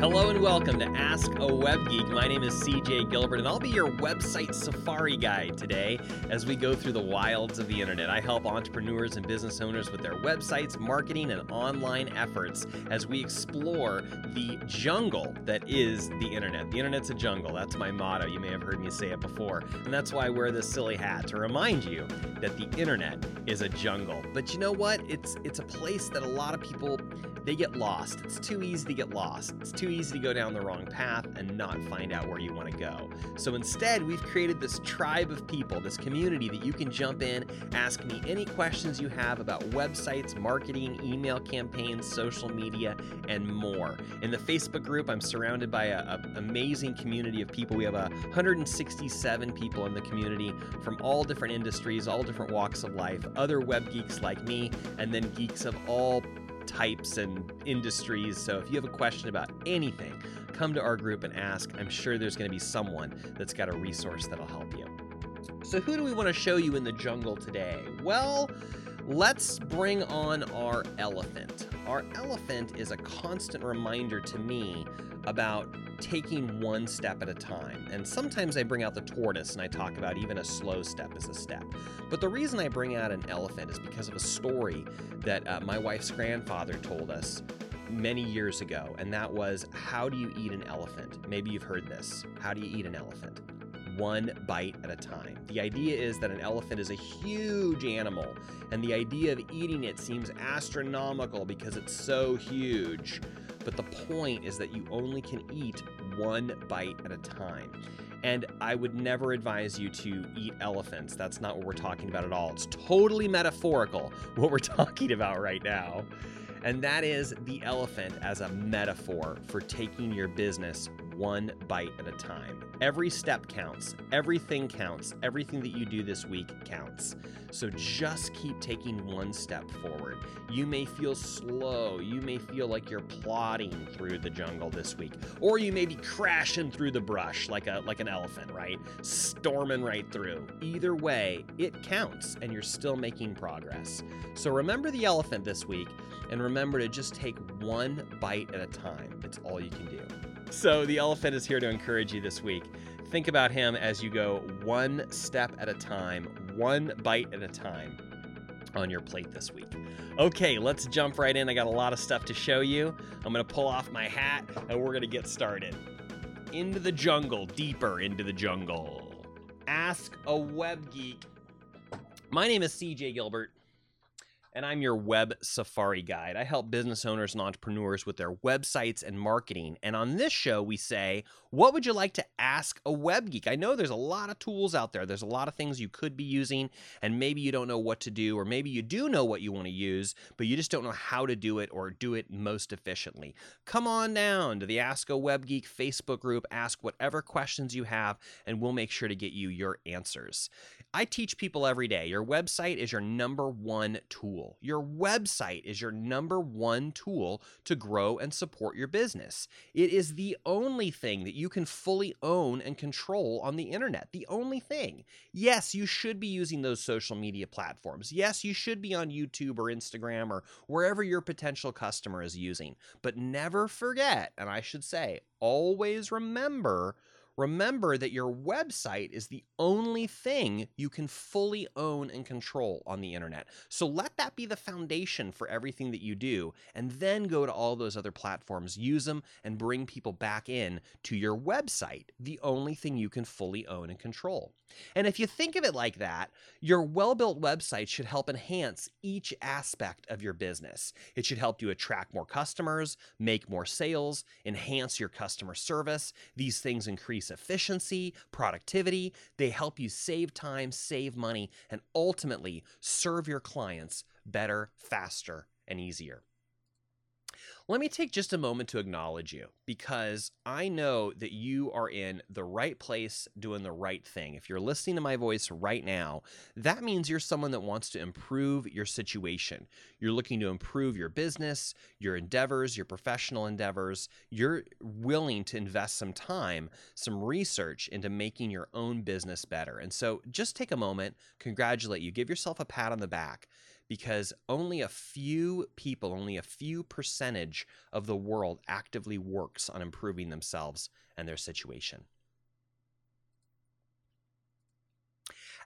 Hello and welcome to Ask a Web Geek. My name is CJ Gilbert, and I'll be your website safari guide today as we go through the wilds of the internet. I help entrepreneurs and business owners with their websites, marketing, and online efforts as we explore the jungle that is the internet. The internet's a jungle. That's my motto. You may have heard me say it before. And that's why I wear this silly hat to remind you that the internet is a jungle. But you know what? It's it's a place that a lot of people they get lost. It's too easy to get lost. It's too easy to go down the wrong path and not find out where you want to go. So instead, we've created this tribe of people, this community that you can jump in, ask me any questions you have about websites, marketing, email campaigns, social media, and more. In the Facebook group, I'm surrounded by an amazing community of people. We have 167 people in the community from all different industries, all different walks of life, other web geeks like me, and then geeks of all types and industries. So if you have a question about anything, come to our group and ask. I'm sure there's going to be someone that's got a resource that'll help you. So, who do we want to show you in the jungle today? Well, let's bring on our elephant. Our elephant is a constant reminder to me about taking one step at a time. And sometimes I bring out the tortoise and I talk about even a slow step as a step. But the reason I bring out an elephant is because of a story that uh, my wife's grandfather told us many years ago, and that was how do you eat an elephant? Maybe you've heard this. How do you eat an elephant? One bite at a time. The idea is that an elephant is a huge animal, and the idea of eating it seems astronomical because it's so huge. But the point is that you only can eat one bite at a time. And I would never advise you to eat elephants. That's not what we're talking about at all. It's totally metaphorical, what we're talking about right now. And that is the elephant as a metaphor for taking your business one bite at a time. Every step counts, everything counts, everything that you do this week counts. So just keep taking one step forward. You may feel slow, you may feel like you're plodding through the jungle this week, or you may be crashing through the brush like a like an elephant, right? Storming right through. Either way, it counts and you're still making progress. So remember the elephant this week and remember to just take one bite at a time. It's all you can do. So the elephant is here to encourage you this week. Think about him as you go one step at a time, one bite at a time on your plate this week. Okay, let's jump right in. I got a lot of stuff to show you. I'm going to pull off my hat and we're going to get started. Into the jungle, deeper into the jungle. Ask a web geek. My name is CJ Gilbert and I'm your web safari guide. I help business owners and entrepreneurs with their websites and marketing. And on this show, we say, What would you like to ask a web geek? I know there's a lot of tools out there, there's a lot of things you could be using, and maybe you don't know what to do, or maybe you do know what you want to use, but you just don't know how to do it or do it most efficiently. Come on down to the Ask a Web Geek Facebook group, ask whatever questions you have, and we'll make sure to get you your answers. I teach people every day your website is your number one tool. Your website is your number one tool to grow and support your business. It is the only thing that you can fully own and control on the internet. The only thing. Yes, you should be using those social media platforms. Yes, you should be on YouTube or Instagram or wherever your potential customer is using. But never forget, and I should say, always remember remember that your website is the only thing you can fully own and control on the internet. So let that be the foundation for everything that you do, and then go to all those other platforms, use them, and bring people back in to your website, the only thing you can fully own and control. And if you think of it like that, your well built website should help enhance each aspect of your business. It should help you attract more customers, make more sales, enhance your customer service. These things increase efficiency, productivity. They help you save time, save money, and ultimately serve your clients better, faster, and easier. Let me take just a moment to acknowledge you because I know that you are in the right place doing the right thing. If you're listening to my voice right now, that means you're someone that wants to improve your situation. You're looking to improve your business, your endeavors, your professional endeavors. You're willing to invest some time, some research into making your own business better. And so just take a moment, congratulate you, give yourself a pat on the back because only a few people, only a few percentage of the world actively works on improving themselves and their situation.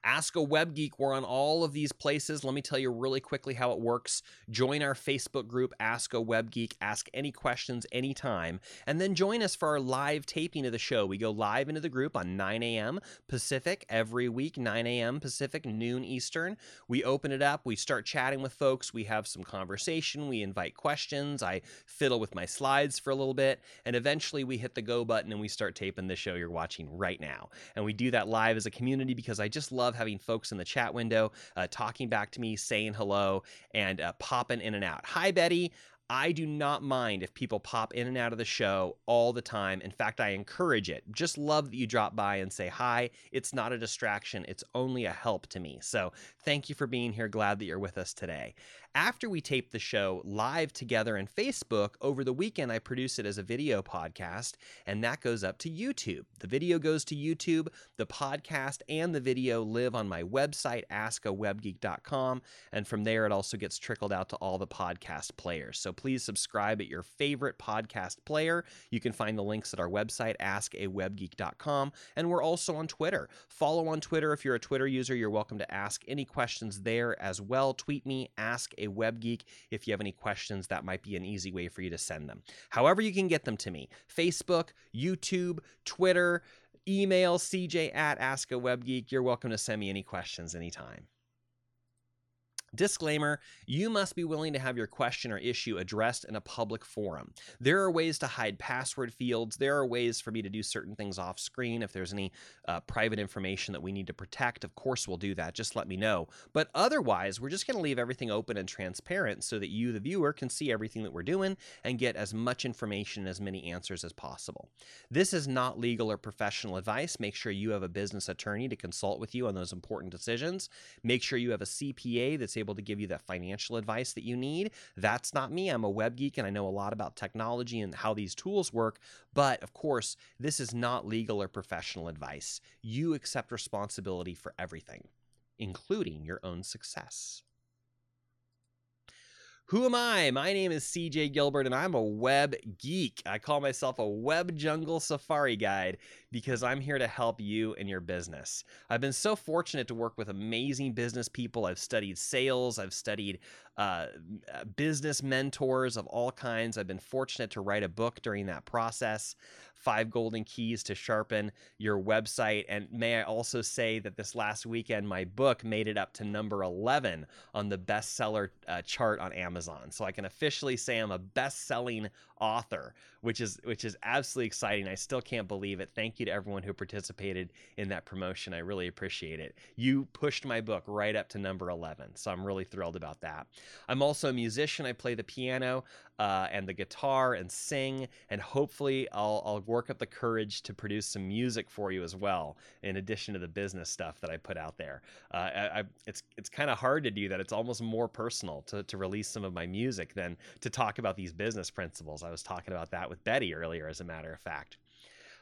Ask a Web Geek. We're on all of these places. Let me tell you really quickly how it works. Join our Facebook group, Ask a Web Geek. Ask any questions anytime. And then join us for our live taping of the show. We go live into the group on 9 a.m. Pacific every week, 9 a.m. Pacific, noon Eastern. We open it up. We start chatting with folks. We have some conversation. We invite questions. I fiddle with my slides for a little bit. And eventually we hit the go button and we start taping the show you're watching right now. And we do that live as a community because I just love love having folks in the chat window uh, talking back to me, saying hello, and uh, popping in and out. Hi, Betty. I do not mind if people pop in and out of the show all the time. In fact, I encourage it. Just love that you drop by and say hi. It's not a distraction, it's only a help to me. So, thank you for being here. Glad that you're with us today after we tape the show live together in Facebook, over the weekend I produce it as a video podcast, and that goes up to YouTube. The video goes to YouTube, the podcast and the video live on my website, askawebgeek.com, and from there it also gets trickled out to all the podcast players. So please subscribe at your favorite podcast player. You can find the links at our website, askawebgeek.com, and we're also on Twitter. Follow on Twitter if you're a Twitter user. You're welcome to ask any questions there as well. Tweet me, ask a web geek. If you have any questions, that might be an easy way for you to send them. However, you can get them to me Facebook, YouTube, Twitter, email cj at ask a web geek. You're welcome to send me any questions anytime. Disclaimer You must be willing to have your question or issue addressed in a public forum. There are ways to hide password fields. There are ways for me to do certain things off screen. If there's any uh, private information that we need to protect, of course we'll do that. Just let me know. But otherwise, we're just going to leave everything open and transparent so that you, the viewer, can see everything that we're doing and get as much information and as many answers as possible. This is not legal or professional advice. Make sure you have a business attorney to consult with you on those important decisions. Make sure you have a CPA that's able able to give you that financial advice that you need. That's not me. I'm a web geek and I know a lot about technology and how these tools work. But of course, this is not legal or professional advice. You accept responsibility for everything, including your own success. Who am I? My name is CJ Gilbert and I'm a web geek. I call myself a web jungle safari guide because I'm here to help you in your business. I've been so fortunate to work with amazing business people. I've studied sales, I've studied uh, business mentors of all kinds. I've been fortunate to write a book during that process Five Golden Keys to Sharpen Your Website. And may I also say that this last weekend, my book made it up to number 11 on the bestseller uh, chart on Amazon. So I can officially say I'm a best selling author, which is which is absolutely exciting. I still can't believe it. Thank you to everyone who participated in that promotion. I really appreciate it. You pushed my book right up to number 11, so I'm really thrilled about that. I'm also a musician. I play the piano uh, and the guitar and sing, and hopefully I'll, I'll work up the courage to produce some music for you as well, in addition to the business stuff that I put out there. Uh, I, I, it's it's kind of hard to do that. It's almost more personal to, to release some of my music than to talk about these business principles. I was talking about that with Betty earlier, as a matter of fact.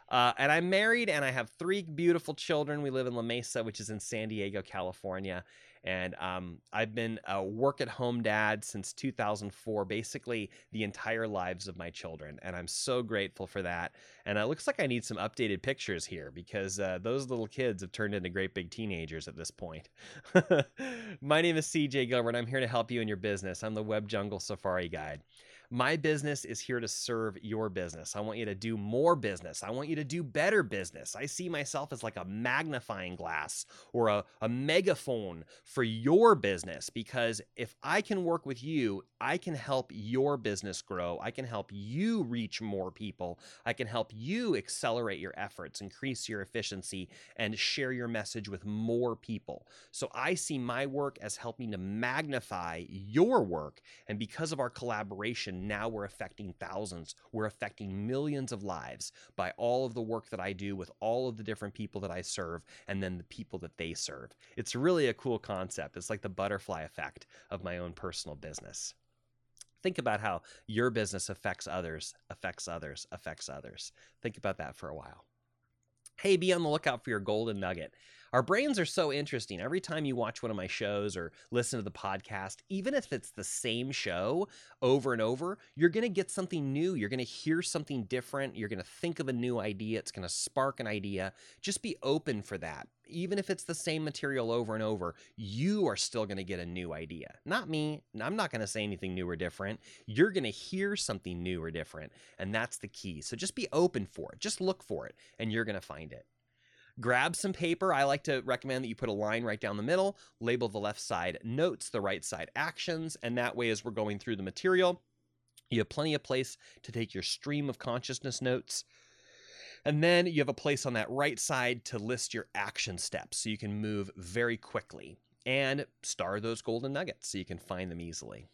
Uh, and I'm married and I have three beautiful children. We live in La Mesa, which is in San Diego, California. And um, I've been a work at home dad since 2004, basically the entire lives of my children. And I'm so grateful for that. And it looks like I need some updated pictures here because uh, those little kids have turned into great big teenagers at this point. my name is CJ Gilbert. I'm here to help you in your business. I'm the Web Jungle Safari Guide. My business is here to serve your business. I want you to do more business. I want you to do better business. I see myself as like a magnifying glass or a, a megaphone for your business because if I can work with you, I can help your business grow. I can help you reach more people. I can help you accelerate your efforts, increase your efficiency, and share your message with more people. So I see my work as helping to magnify your work. And because of our collaboration, now we're affecting thousands. We're affecting millions of lives by all of the work that I do with all of the different people that I serve and then the people that they serve. It's really a cool concept. It's like the butterfly effect of my own personal business think about how your business affects others, affects others, affects others. Think about that for a while. Hey, be on the lookout for your golden nugget. Our brains are so interesting. Every time you watch one of my shows or listen to the podcast, even if it's the same show over and over, you're going to get something new. You're going to hear something different. You're going to think of a new idea. It's going to spark an idea. Just be open for that. Even if it's the same material over and over, you are still going to get a new idea. Not me. I'm not going to say anything new or different. You're going to hear something new or different. And that's the key. So just be open for it. Just look for it, and you're going to find it. Grab some paper. I like to recommend that you put a line right down the middle, label the left side notes, the right side actions, and that way, as we're going through the material, you have plenty of place to take your stream of consciousness notes. And then you have a place on that right side to list your action steps so you can move very quickly and star those golden nuggets so you can find them easily.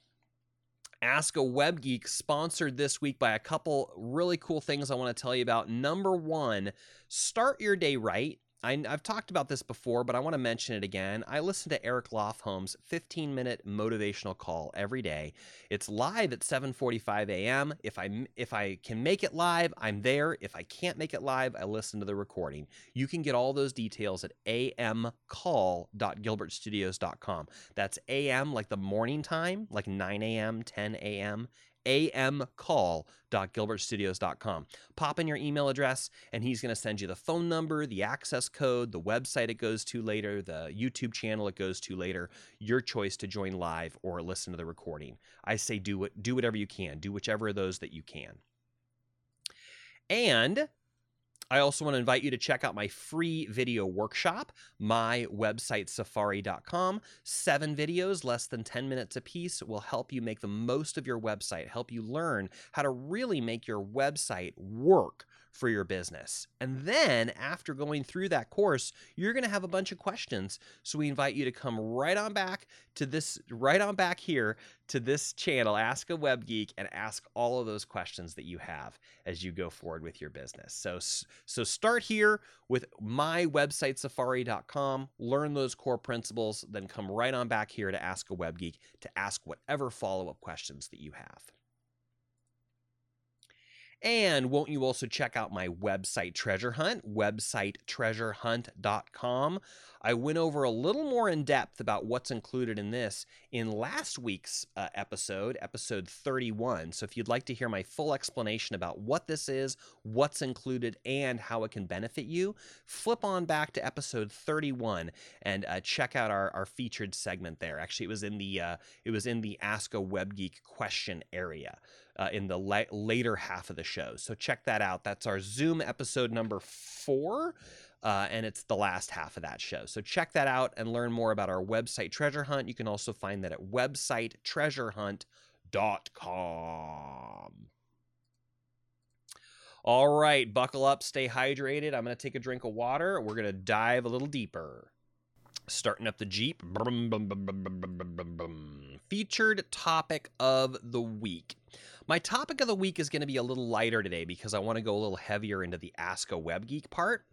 Ask a Web Geek, sponsored this week by a couple really cool things I want to tell you about. Number one, start your day right. I, have talked about this before, but I want to mention it again. I listen to Eric Lofholm's 15 minute motivational call every day. It's live at 7:45 a.m. If I if I can make it live, I'm there. If I can't make it live, I listen to the recording. You can get all those details at amcall.gilbertstudios.com. That's AM like the morning time, like 9 a.m., 10 a.m amcall.gilbertstudios.com. Pop in your email address, and he's going to send you the phone number, the access code, the website it goes to later, the YouTube channel it goes to later. Your choice to join live or listen to the recording. I say do do whatever you can. Do whichever of those that you can. And I also want to invite you to check out my free video workshop, my website safari.com. Seven videos, less than 10 minutes a piece, will help you make the most of your website, help you learn how to really make your website work for your business. And then after going through that course, you're going to have a bunch of questions. So we invite you to come right on back to this, right on back here to this channel, Ask a Web Geek, and ask all of those questions that you have as you go forward with your business. So, so start here with my website, safari.com, learn those core principles, then come right on back here to Ask a Web Geek to ask whatever follow up questions that you have. And won't you also check out my website treasure hunt, websitetreasurehunt.com? I went over a little more in depth about what's included in this in last week's uh, episode, episode 31. So if you'd like to hear my full explanation about what this is, what's included, and how it can benefit you, flip on back to episode 31 and uh, check out our, our featured segment there. Actually, it was in the uh, it was in the Ask a Web Geek question area uh, in the la- later half of the show. So check that out. That's our Zoom episode number four. Uh, and it's the last half of that show. So check that out and learn more about our website treasure hunt. You can also find that at websitetreasurehunt.com. All right, buckle up, stay hydrated. I'm going to take a drink of water. We're going to dive a little deeper. Starting up the Jeep. Featured topic of the week. My topic of the week is going to be a little lighter today because I want to go a little heavier into the Ask a Web Geek part.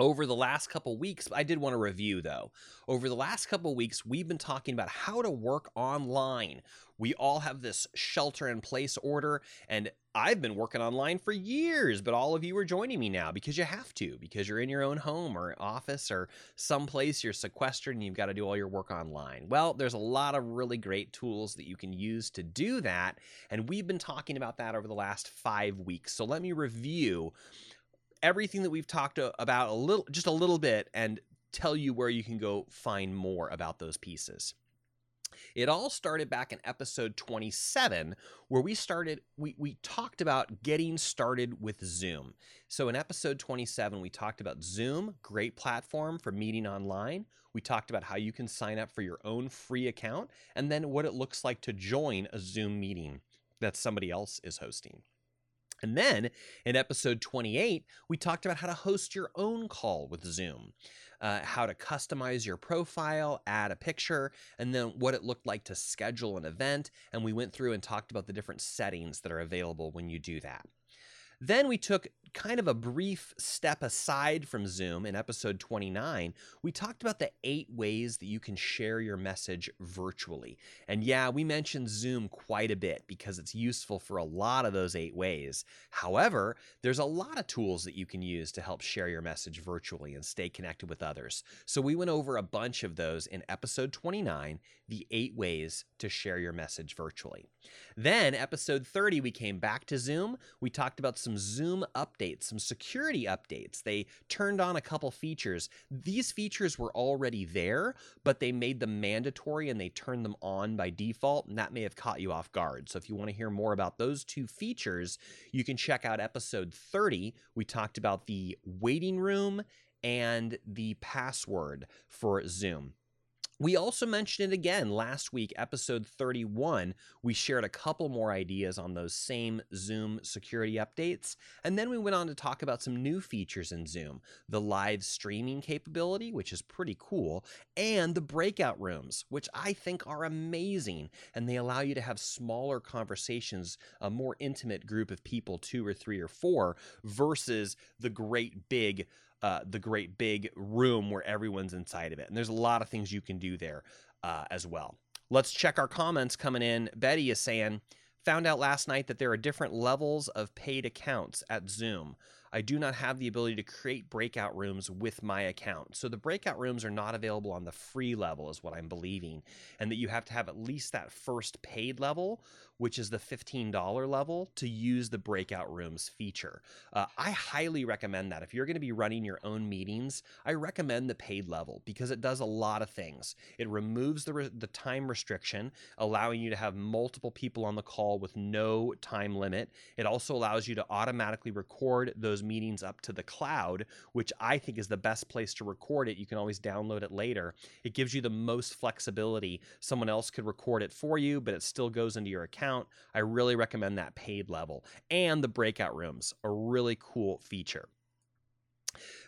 Over the last couple weeks, I did want to review though. Over the last couple weeks, we've been talking about how to work online. We all have this shelter in place order, and I've been working online for years, but all of you are joining me now because you have to, because you're in your own home or office or someplace you're sequestered and you've got to do all your work online. Well, there's a lot of really great tools that you can use to do that, and we've been talking about that over the last five weeks. So let me review everything that we've talked about a little, just a little bit, and tell you where you can go find more about those pieces. It all started back in episode 27, where we started, we, we talked about getting started with Zoom. So in episode 27, we talked about Zoom, great platform for meeting online. We talked about how you can sign up for your own free account, and then what it looks like to join a Zoom meeting that somebody else is hosting. And then in episode 28, we talked about how to host your own call with Zoom, uh, how to customize your profile, add a picture, and then what it looked like to schedule an event. And we went through and talked about the different settings that are available when you do that. Then we took kind of a brief step aside from Zoom in episode 29, we talked about the eight ways that you can share your message virtually. And yeah, we mentioned Zoom quite a bit because it's useful for a lot of those eight ways. However, there's a lot of tools that you can use to help share your message virtually and stay connected with others. So we went over a bunch of those in episode 29, the eight ways to share your message virtually. Then, episode 30, we came back to Zoom. We talked about some Zoom updates, some security updates. They turned on a couple features. These features were already there, but they made them mandatory and they turned them on by default, and that may have caught you off guard. So, if you want to hear more about those two features, you can check out episode 30. We talked about the waiting room and the password for Zoom. We also mentioned it again last week, episode 31. We shared a couple more ideas on those same Zoom security updates. And then we went on to talk about some new features in Zoom the live streaming capability, which is pretty cool, and the breakout rooms, which I think are amazing. And they allow you to have smaller conversations, a more intimate group of people, two or three or four, versus the great big uh, the great big room where everyone's inside of it. And there's a lot of things you can do there uh, as well. Let's check our comments coming in. Betty is saying, found out last night that there are different levels of paid accounts at Zoom. I do not have the ability to create breakout rooms with my account. So the breakout rooms are not available on the free level, is what I'm believing. And that you have to have at least that first paid level, which is the $15 level, to use the breakout rooms feature. Uh, I highly recommend that. If you're going to be running your own meetings, I recommend the paid level because it does a lot of things. It removes the, re- the time restriction, allowing you to have multiple people on the call with no time limit. It also allows you to automatically record those those meetings up to the cloud, which I think is the best place to record it. You can always download it later. It gives you the most flexibility. Someone else could record it for you, but it still goes into your account. I really recommend that paid level. And the breakout rooms, a really cool feature.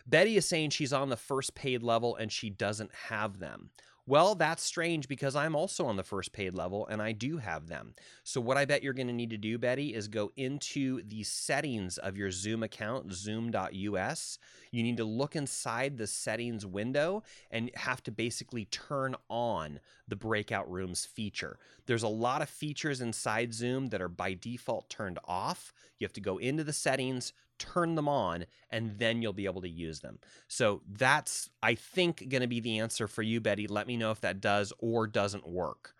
Betty is saying she's on the first paid level and she doesn't have them. Well, that's strange because I'm also on the first paid level and I do have them. So, what I bet you're going to need to do, Betty, is go into the settings of your Zoom account, zoom.us. You need to look inside the settings window and have to basically turn on the breakout rooms feature. There's a lot of features inside Zoom that are by default turned off. You have to go into the settings, turn them on, and then you'll be able to use them. So that's, I think, going to be the answer for you, Betty. Let me know if that does or doesn't work.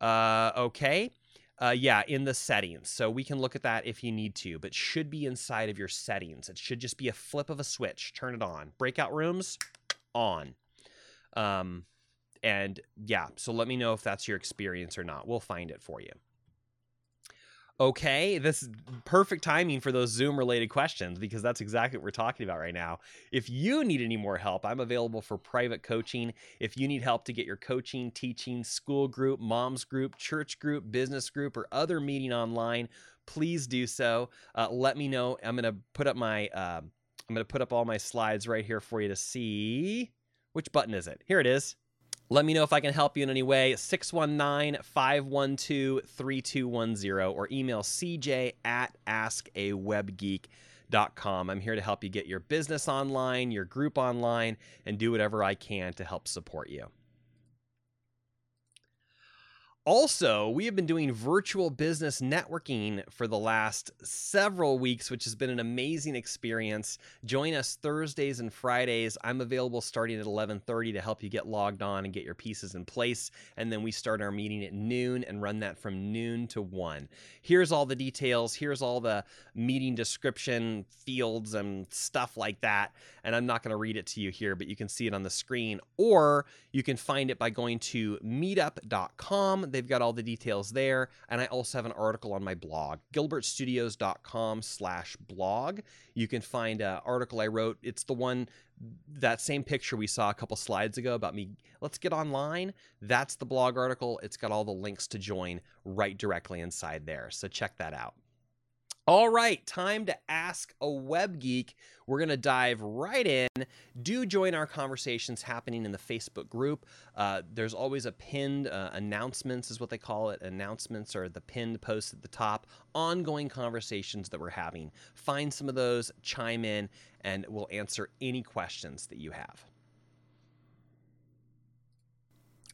Uh, okay. Uh, yeah, in the settings. So we can look at that if you need to, but should be inside of your settings. It should just be a flip of a switch. Turn it on. Breakout rooms on. Um, and yeah, so let me know if that's your experience or not. We'll find it for you. Okay, this perfect timing for those Zoom related questions because that's exactly what we're talking about right now. If you need any more help, I'm available for private coaching. If you need help to get your coaching, teaching, school group, mom's group, church group, business group, or other meeting online, please do so. Uh, let me know. I'm to put up my uh, I'm to put up all my slides right here for you to see. Which button is it? Here it is. Let me know if I can help you in any way. 619 512 3210 or email cj at askawebgeek.com. I'm here to help you get your business online, your group online, and do whatever I can to help support you. Also, we have been doing virtual business networking for the last several weeks, which has been an amazing experience. Join us Thursdays and Fridays. I'm available starting at 11:30 to help you get logged on and get your pieces in place, and then we start our meeting at noon and run that from noon to 1. Here's all the details, here's all the meeting description fields and stuff like that, and I'm not going to read it to you here, but you can see it on the screen or you can find it by going to meetup.com They've got all the details there. And I also have an article on my blog, gilbertstudios.com slash blog. You can find an article I wrote. It's the one, that same picture we saw a couple slides ago about me. Let's get online. That's the blog article. It's got all the links to join right directly inside there. So check that out. All right, time to ask a web geek. We're going to dive right in. Do join our conversations happening in the Facebook group. Uh, there's always a pinned uh, announcements, is what they call it. Announcements are the pinned post at the top. Ongoing conversations that we're having. Find some of those, chime in, and we'll answer any questions that you have.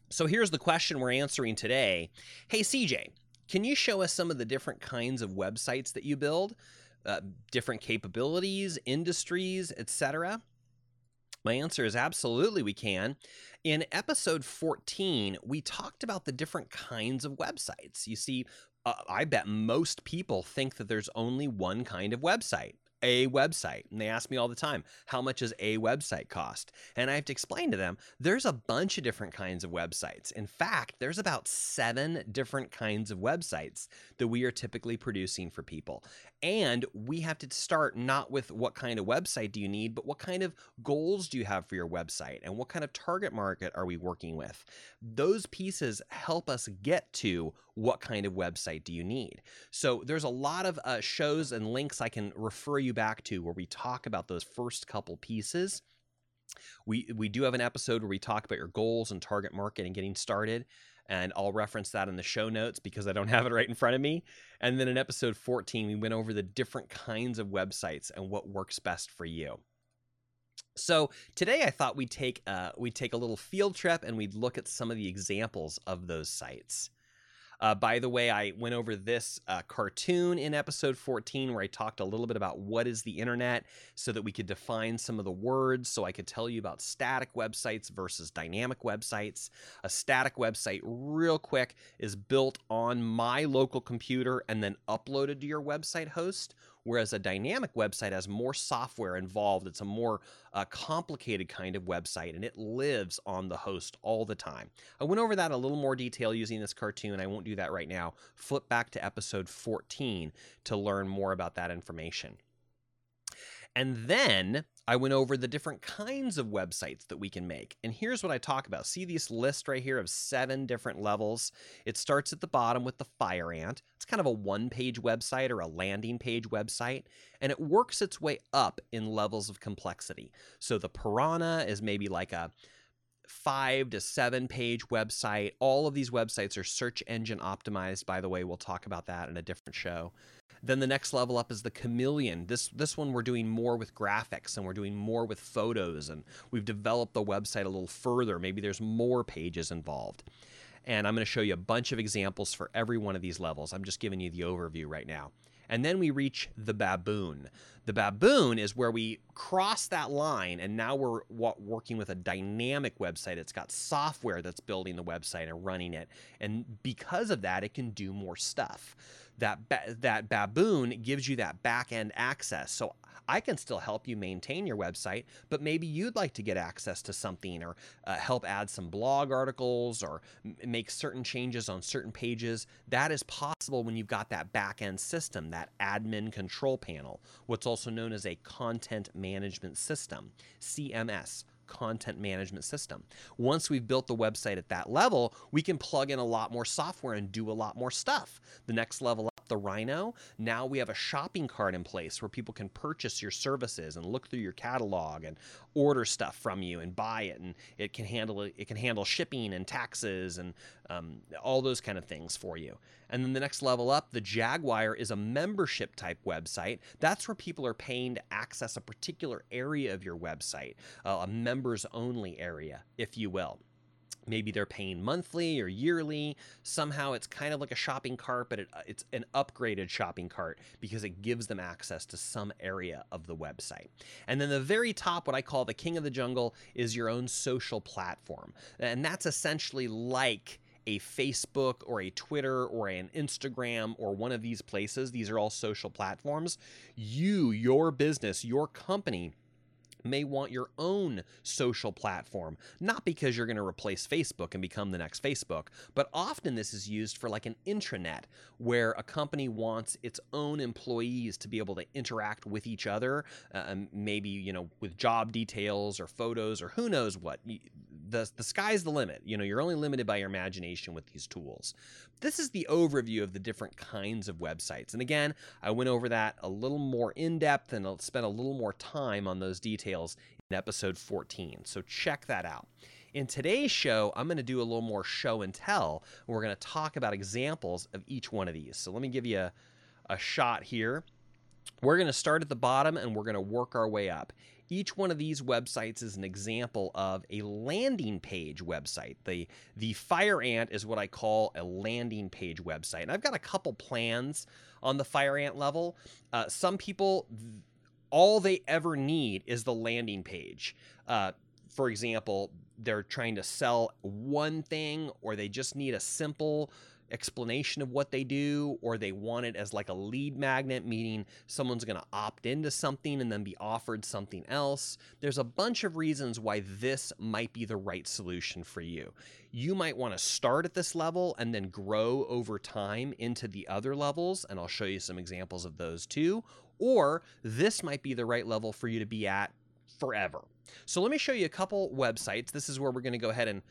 So here's the question we're answering today Hey, CJ, can you show us some of the different kinds of websites that you build, uh, different capabilities, industries, etc.? My answer is absolutely we can. In episode 14, we talked about the different kinds of websites. You see, uh, I bet most people think that there's only one kind of website a website. And they ask me all the time, how much does a website cost? And I have to explain to them, there's a bunch of different kinds of websites. In fact, there's about seven different kinds of websites that we are typically producing for people. And we have to start not with what kind of website do you need, but what kind of goals do you have for your website and what kind of target market are we working with? Those pieces help us get to what kind of website do you need. So there's a lot of uh, shows and links I can refer you back to where we talk about those first couple pieces. We, we do have an episode where we talk about your goals and target market and getting started and I'll reference that in the show notes because I don't have it right in front of me. And then in episode 14, we went over the different kinds of websites and what works best for you. So today I thought we'd take uh, we'd take a little field trip and we'd look at some of the examples of those sites. Uh, by the way, I went over this uh, cartoon in episode 14 where I talked a little bit about what is the internet so that we could define some of the words so I could tell you about static websites versus dynamic websites. A static website, real quick, is built on my local computer and then uploaded to your website host whereas a dynamic website has more software involved. It's a more uh, complicated kind of website, and it lives on the host all the time. I went over that a little more detail using this cartoon. I won't do that right now. Flip back to episode 14 to learn more about that information. And then I went over the different kinds of websites that we can make. And here's what I talk about. See this list right here of seven different levels? It starts at the bottom with the Fire Ant. It's kind of a one page website or a landing page website, and it works its way up in levels of complexity. So the Piranha is maybe like a five to seven page website. All of these websites are search engine optimized, by the way. We'll talk about that in a different show. Then the next level up is the Chameleon. This this one we're doing more with graphics and we're doing more with photos and we've developed the website a little further. Maybe there's more pages involved. And I'm going to show you a bunch of examples for every one of these levels. I'm just giving you the overview right now. And then we reach the baboon. The baboon is where we cross that line, and now we're working with a dynamic website. It's got software that's building the website and running it. And because of that, it can do more stuff that ba- that baboon gives you that back end access. So I can still help you maintain your website, but maybe you'd like to get access to something or uh, help add some blog articles or m- make certain changes on certain pages. That is possible when you've got that back end system, that admin control panel, what's also known as a content management system, CMS content management system. Once we've built the website at that level, we can plug in a lot more software and do a lot more stuff. The next level the Rhino, now we have a shopping cart in place where people can purchase your services and look through your catalog and order stuff from you and buy it, and it can handle it can handle shipping and taxes and um, all those kind of things for you. And then the next level up, the Jaguar is a membership type website. That's where people are paying to access a particular area of your website, uh, a members only area, if you will. Maybe they're paying monthly or yearly. Somehow it's kind of like a shopping cart, but it, uh, it's an upgraded shopping cart because it gives them access to some area of the website. And then the very top, what I call the king of the jungle, is your own social platform. And that's essentially like a Facebook or a Twitter or an Instagram or one of these places, these are all social platforms, you, your business, your company, may want your own social platform, not because you're going to replace Facebook and become the next Facebook, but often this is used for like an intranet where a company wants its own employees to be able to interact with each other, uh, maybe, you know, with job details or photos or who knows what the the sky's the limit. You know, you're only limited by your imagination with these tools. This is the overview of the different kinds of websites. And again, I went over that a little more in depth and I'll spend a little more time on those details in episode 14. So check that out. In today's show, I'm going to do a little more show and tell. We're going to talk about examples of each one of these. So let me give you a, a shot here. We're going to start at the bottom and we're going to work our way up. Each one of these websites is an example of a landing page website. The the Fire Ant is what I call a landing page website. And I've got a couple plans on the Fire Ant level. Uh, some people, all they ever need is the landing page. Uh, for example, they're trying to sell one thing or they just need a simple explanation of what they do, or they want it as like a lead magnet, meaning someone's going to opt into something and then be offered something else. There's a bunch of reasons why this might be the right solution for you. You might want to start at this level and then grow over time into the other levels, and I'll show you some examples of those too. Or this might be the right level for you to be at forever. So let me show you a couple websites. This is where we're going to go ahead and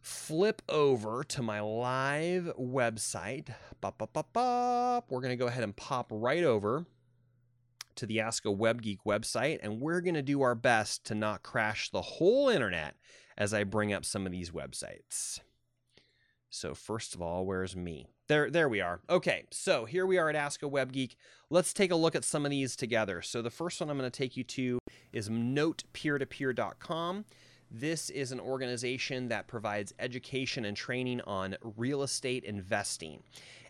flip over to my live website. Bop, bop, bop, bop. We're going to go ahead and pop right over to the Ask a Web Geek website, and we're going to do our best to not crash the whole internet as I bring up some of these websites. So first of all, where's me? There, there we are. Okay, so here we are at Ask a Web Geek. Let's take a look at some of these together. So the first one I'm going to take you to is notepeertopeer.com. This is an organization that provides education and training on real estate investing.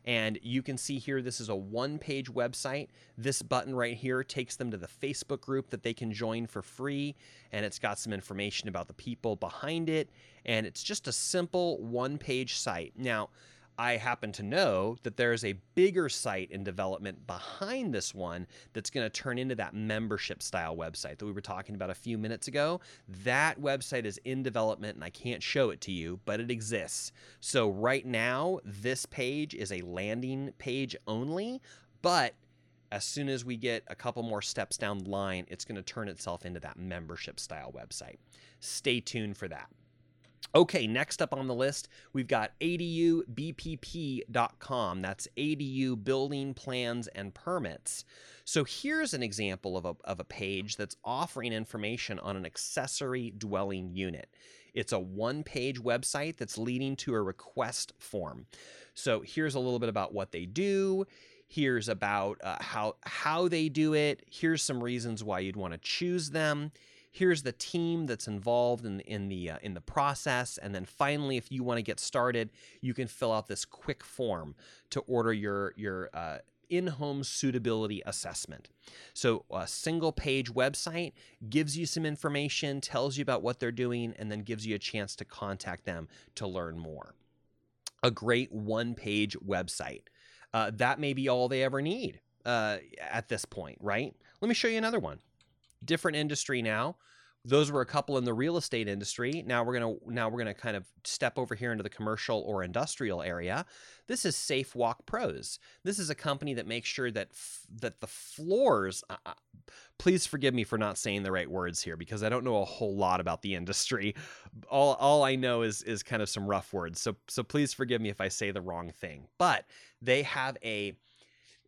And you can see here, this is a one page website. This button right here takes them to the Facebook group that they can join for free. And it's got some information about the people behind it. And it's just a simple one page site. Now, I happen to know that there's a bigger site in development behind this one that's going to turn into that membership style website that we were talking about a few minutes ago. That website is in development and I can't show it to you, but it exists. So right now, this page is a landing page only, but as soon as we get a couple more steps down the line, it's going to turn itself into that membership style website. Stay tuned for that. Okay, next up on the list, we've got adubpp.com. That's ADU Building Plans and Permits. So here's an example of a, of a page that's offering information on an accessory dwelling unit. It's a one page website that's leading to a request form. So here's a little bit about what they do. Here's about uh, how how they do it. Here's some reasons why you'd want to choose them here's the team that's involved in in the uh, in the process and then finally if you want to get started you can fill out this quick form to order your your uh, in-home suitability assessment. So a single page website gives you some information, tells you about what they're doing and then gives you a chance to contact them to learn more. A great one-page website. Uh, that may be all they ever need uh, at this point, right? Let me show you another one different industry now. Those were a couple in the real estate industry. Now we're gonna now we're gonna kind of step over here into the commercial or industrial area. This is Safe Walk Pros. This is a company that makes sure that f- that the floors. Uh, please forgive me for not saying the right words here because I don't know a whole lot about the industry. All all I know is is kind of some rough words. So so please forgive me if I say the wrong thing. But they have a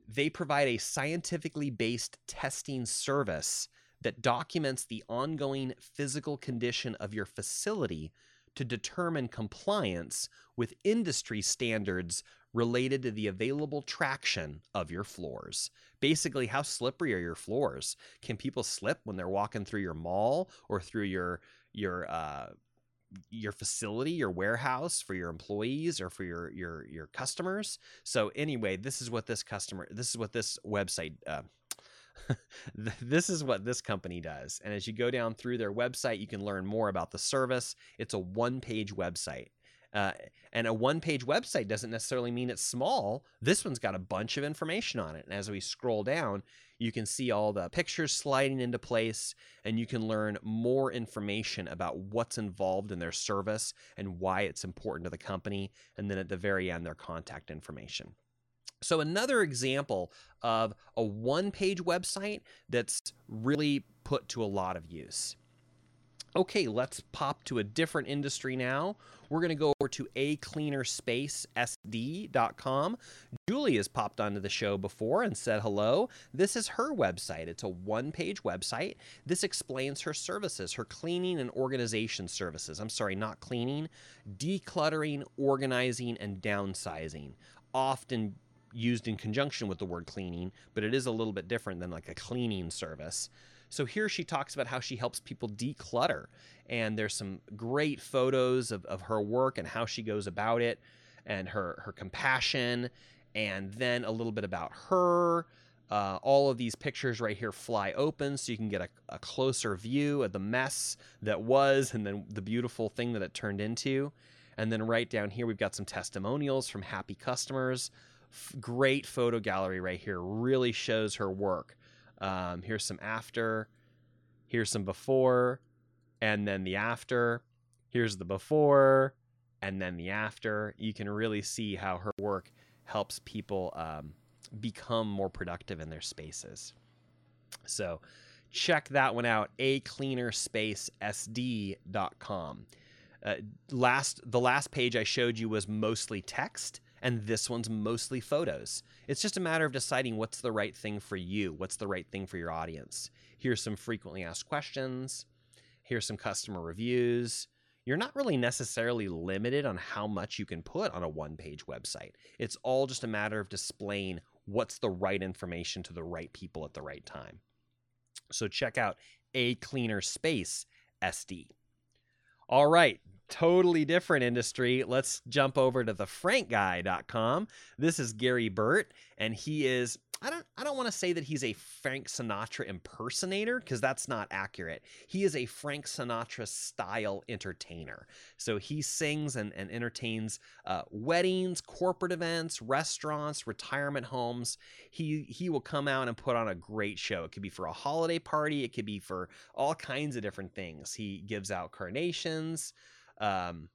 they provide a scientifically based testing service that documents the ongoing physical condition of your facility to determine compliance with industry standards related to the available traction of your floors. Basically, how slippery are your floors? Can people slip when they're walking through your mall or through your your uh, your facility, your warehouse for your employees or for your your your customers? So anyway, this is what this customer, this is what this website. Uh, this is what this company does. And as you go down through their website, you can learn more about the service. It's a one page website. Uh, and a one page website doesn't necessarily mean it's small. This one's got a bunch of information on it. And as we scroll down, you can see all the pictures sliding into place, and you can learn more information about what's involved in their service and why it's important to the company. And then at the very end, their contact information. So, another example of a one page website that's really put to a lot of use. Okay, let's pop to a different industry now. We're going to go over to acleanerspacesd.com. Julie has popped onto the show before and said hello. This is her website. It's a one page website. This explains her services, her cleaning and organization services. I'm sorry, not cleaning, decluttering, organizing, and downsizing. Often used in conjunction with the word cleaning, but it is a little bit different than like a cleaning service. So here she talks about how she helps people declutter. And there's some great photos of, of her work and how she goes about it and her, her compassion. And then a little bit about her. Uh, all of these pictures right here fly open so you can get a, a, closer view of the mess that was and then the beautiful thing that it turned into. And then right down here, we've got some testimonials from happy customers. F- great photo gallery right here, really shows her work. Um, here's some after, here's some before, and then the after. Here's the before, and then the after. You can really see how her work helps people um, become more productive in their spaces. So check that one out, acleanerspacesd.com. Uh, last the last page I showed you was mostly text and this one's mostly photos. It's just a matter of deciding what's the right thing for you, what's the right thing for your audience. Here's some frequently asked questions, here's some customer reviews. You're not really necessarily limited on how much you can put on a one page website. It's all just a matter of displaying what's the right information to the right people at the right time. So check out A Cleaner Space SD. All right, totally different industry. Let's jump over to the frankguy.com. This is Gary Burt and he is I don't I don't want to say that he's a Frank Sinatra impersonator because that's not accurate. He is a Frank Sinatra style entertainer. So he sings and, and entertains uh, weddings, corporate events, restaurants, retirement homes. He he will come out and put on a great show. It could be for a holiday party. It could be for all kinds of different things. He gives out carnations. Um,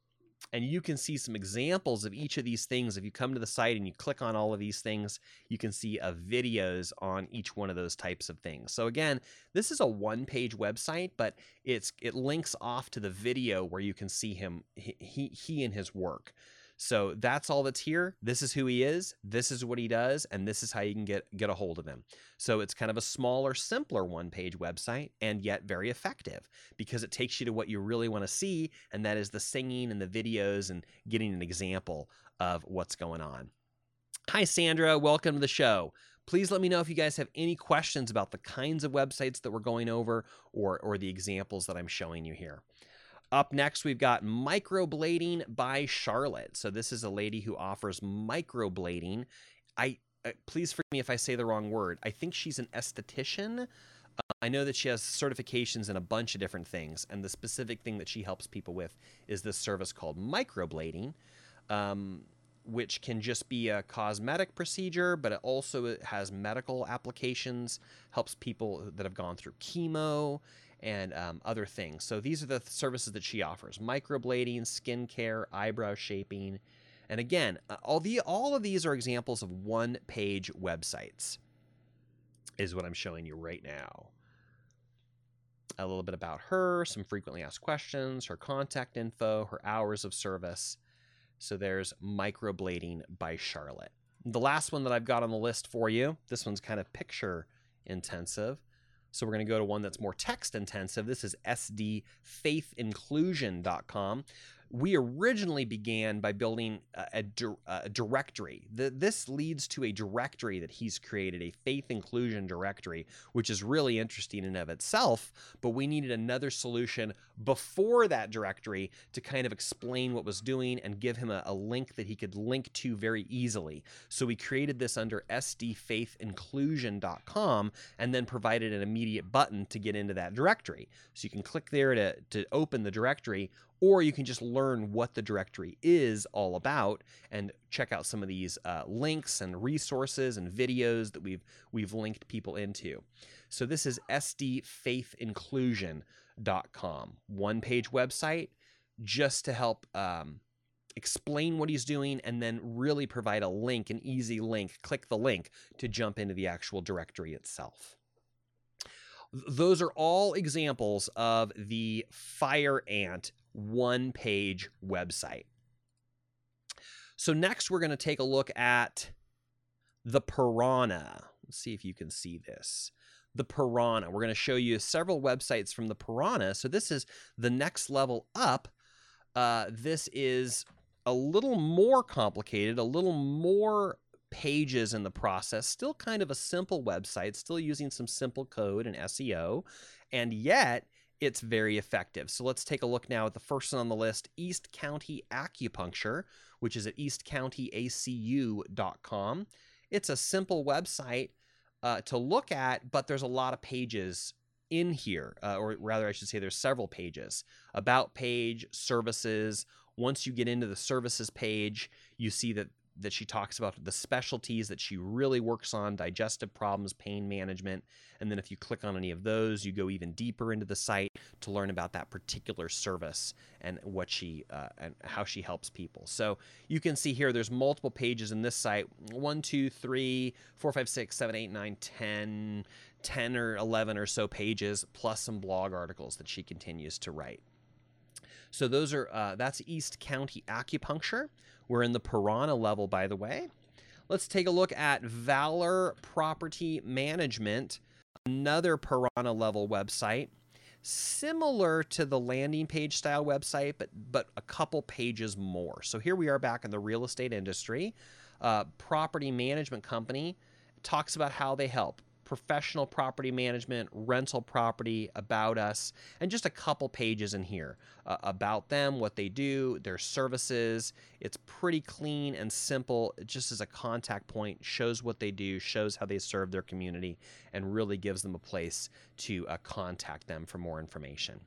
and you can see some examples of each of these things. If you come to the site and you click on all of these things, you can see uh, videos on each one of those types of things. So again, this is a one-page website, but it's it links off to the video where you can see him he he, he and his work. So that's all that's here. This is who he is. This is what he does, and this is how you can get get a hold of him. So it's kind of a smaller, simpler one-page website, and yet very effective because it takes you to what you really want to see, and that is the singing and the videos and getting an example of what's going on. Hi, Sandra. Welcome to the show. Please let me know if you guys have any questions about the kinds of websites that we're going over or, or the examples that I'm showing you here. Up next, we've got Microblading by Charlotte. So this is a lady who offers microblading. I uh, please forgive me if I say the wrong word. I think she's an esthetician. Uh, I know that she has certifications in a bunch of different things, and the specific thing that she helps people with is this service called microblading, um, which can just be a cosmetic procedure, but it also has medical applications. Helps people that have gone through chemo and um, other things. So these are the services that she offers: microblading, skincare, eyebrow shaping, and again, uh, all the all of these are examples of one-page websites. Is what I'm showing you right now. A little bit about her, some frequently asked questions, her contact info, her hours of service. So there's microblading by Charlotte. The last one that I've got on the list for you, this one's kind of picture intensive. So we're going to go to one that's more text intensive. This is sdfaithinclusion.com we originally began by building a, a, a directory. The, this leads to a directory that he's created, a faith inclusion directory, which is really interesting in of itself. But we needed another solution before that directory to kind of explain what was doing and give him a, a link that he could link to very easily. So we created this under sdfaithinclusion.com and then provided an immediate button to get into that directory. So you can click there to, to open the directory or you can just learn what the directory is all about and check out some of these uh, links and resources and videos that we've we've linked people into. So this is sdfaithinclusion.com, one page website just to help um, explain what he's doing and then really provide a link, an easy link. Click the link to jump into the actual directory itself. those are all examples of the Fire Ant one page website. So, next, we're going to take a look at the Piranha. Let's see if you can see this. The Piranha. We're going to show you several websites from the Piranha. So, this is the next level up. Uh, this is a little more complicated, a little more pages in the process. Still kind of a simple website, still using some simple code and SEO, and yet it's very effective. So let's take a look now at the first one on the list East County Acupuncture, which is at eastcountyacu.com. It's a simple website uh, to look at, but there's a lot of pages in here, uh, or rather, I should say, there's several pages about page, services. Once you get into the services page, you see that that she talks about the specialties that she really works on digestive problems, pain management. And then if you click on any of those, you go even deeper into the site to learn about that particular service and what she uh, and how she helps people. So you can see here there's multiple pages in this site one, two, three, four, five, six, seven, eight, nine, ten, ten or 11 or so pages, plus some blog articles that she continues to write. So those are uh, that's East County Acupuncture. We're in the Piranha level, by the way. Let's take a look at Valor Property Management, another Piranha level website, similar to the landing page style website, but but a couple pages more. So here we are back in the real estate industry. Uh, property management company talks about how they help professional property management, rental property, about us, and just a couple pages in here uh, about them, what they do, their services. It's pretty clean and simple, just as a contact point, shows what they do, shows how they serve their community, and really gives them a place to uh, contact them for more information.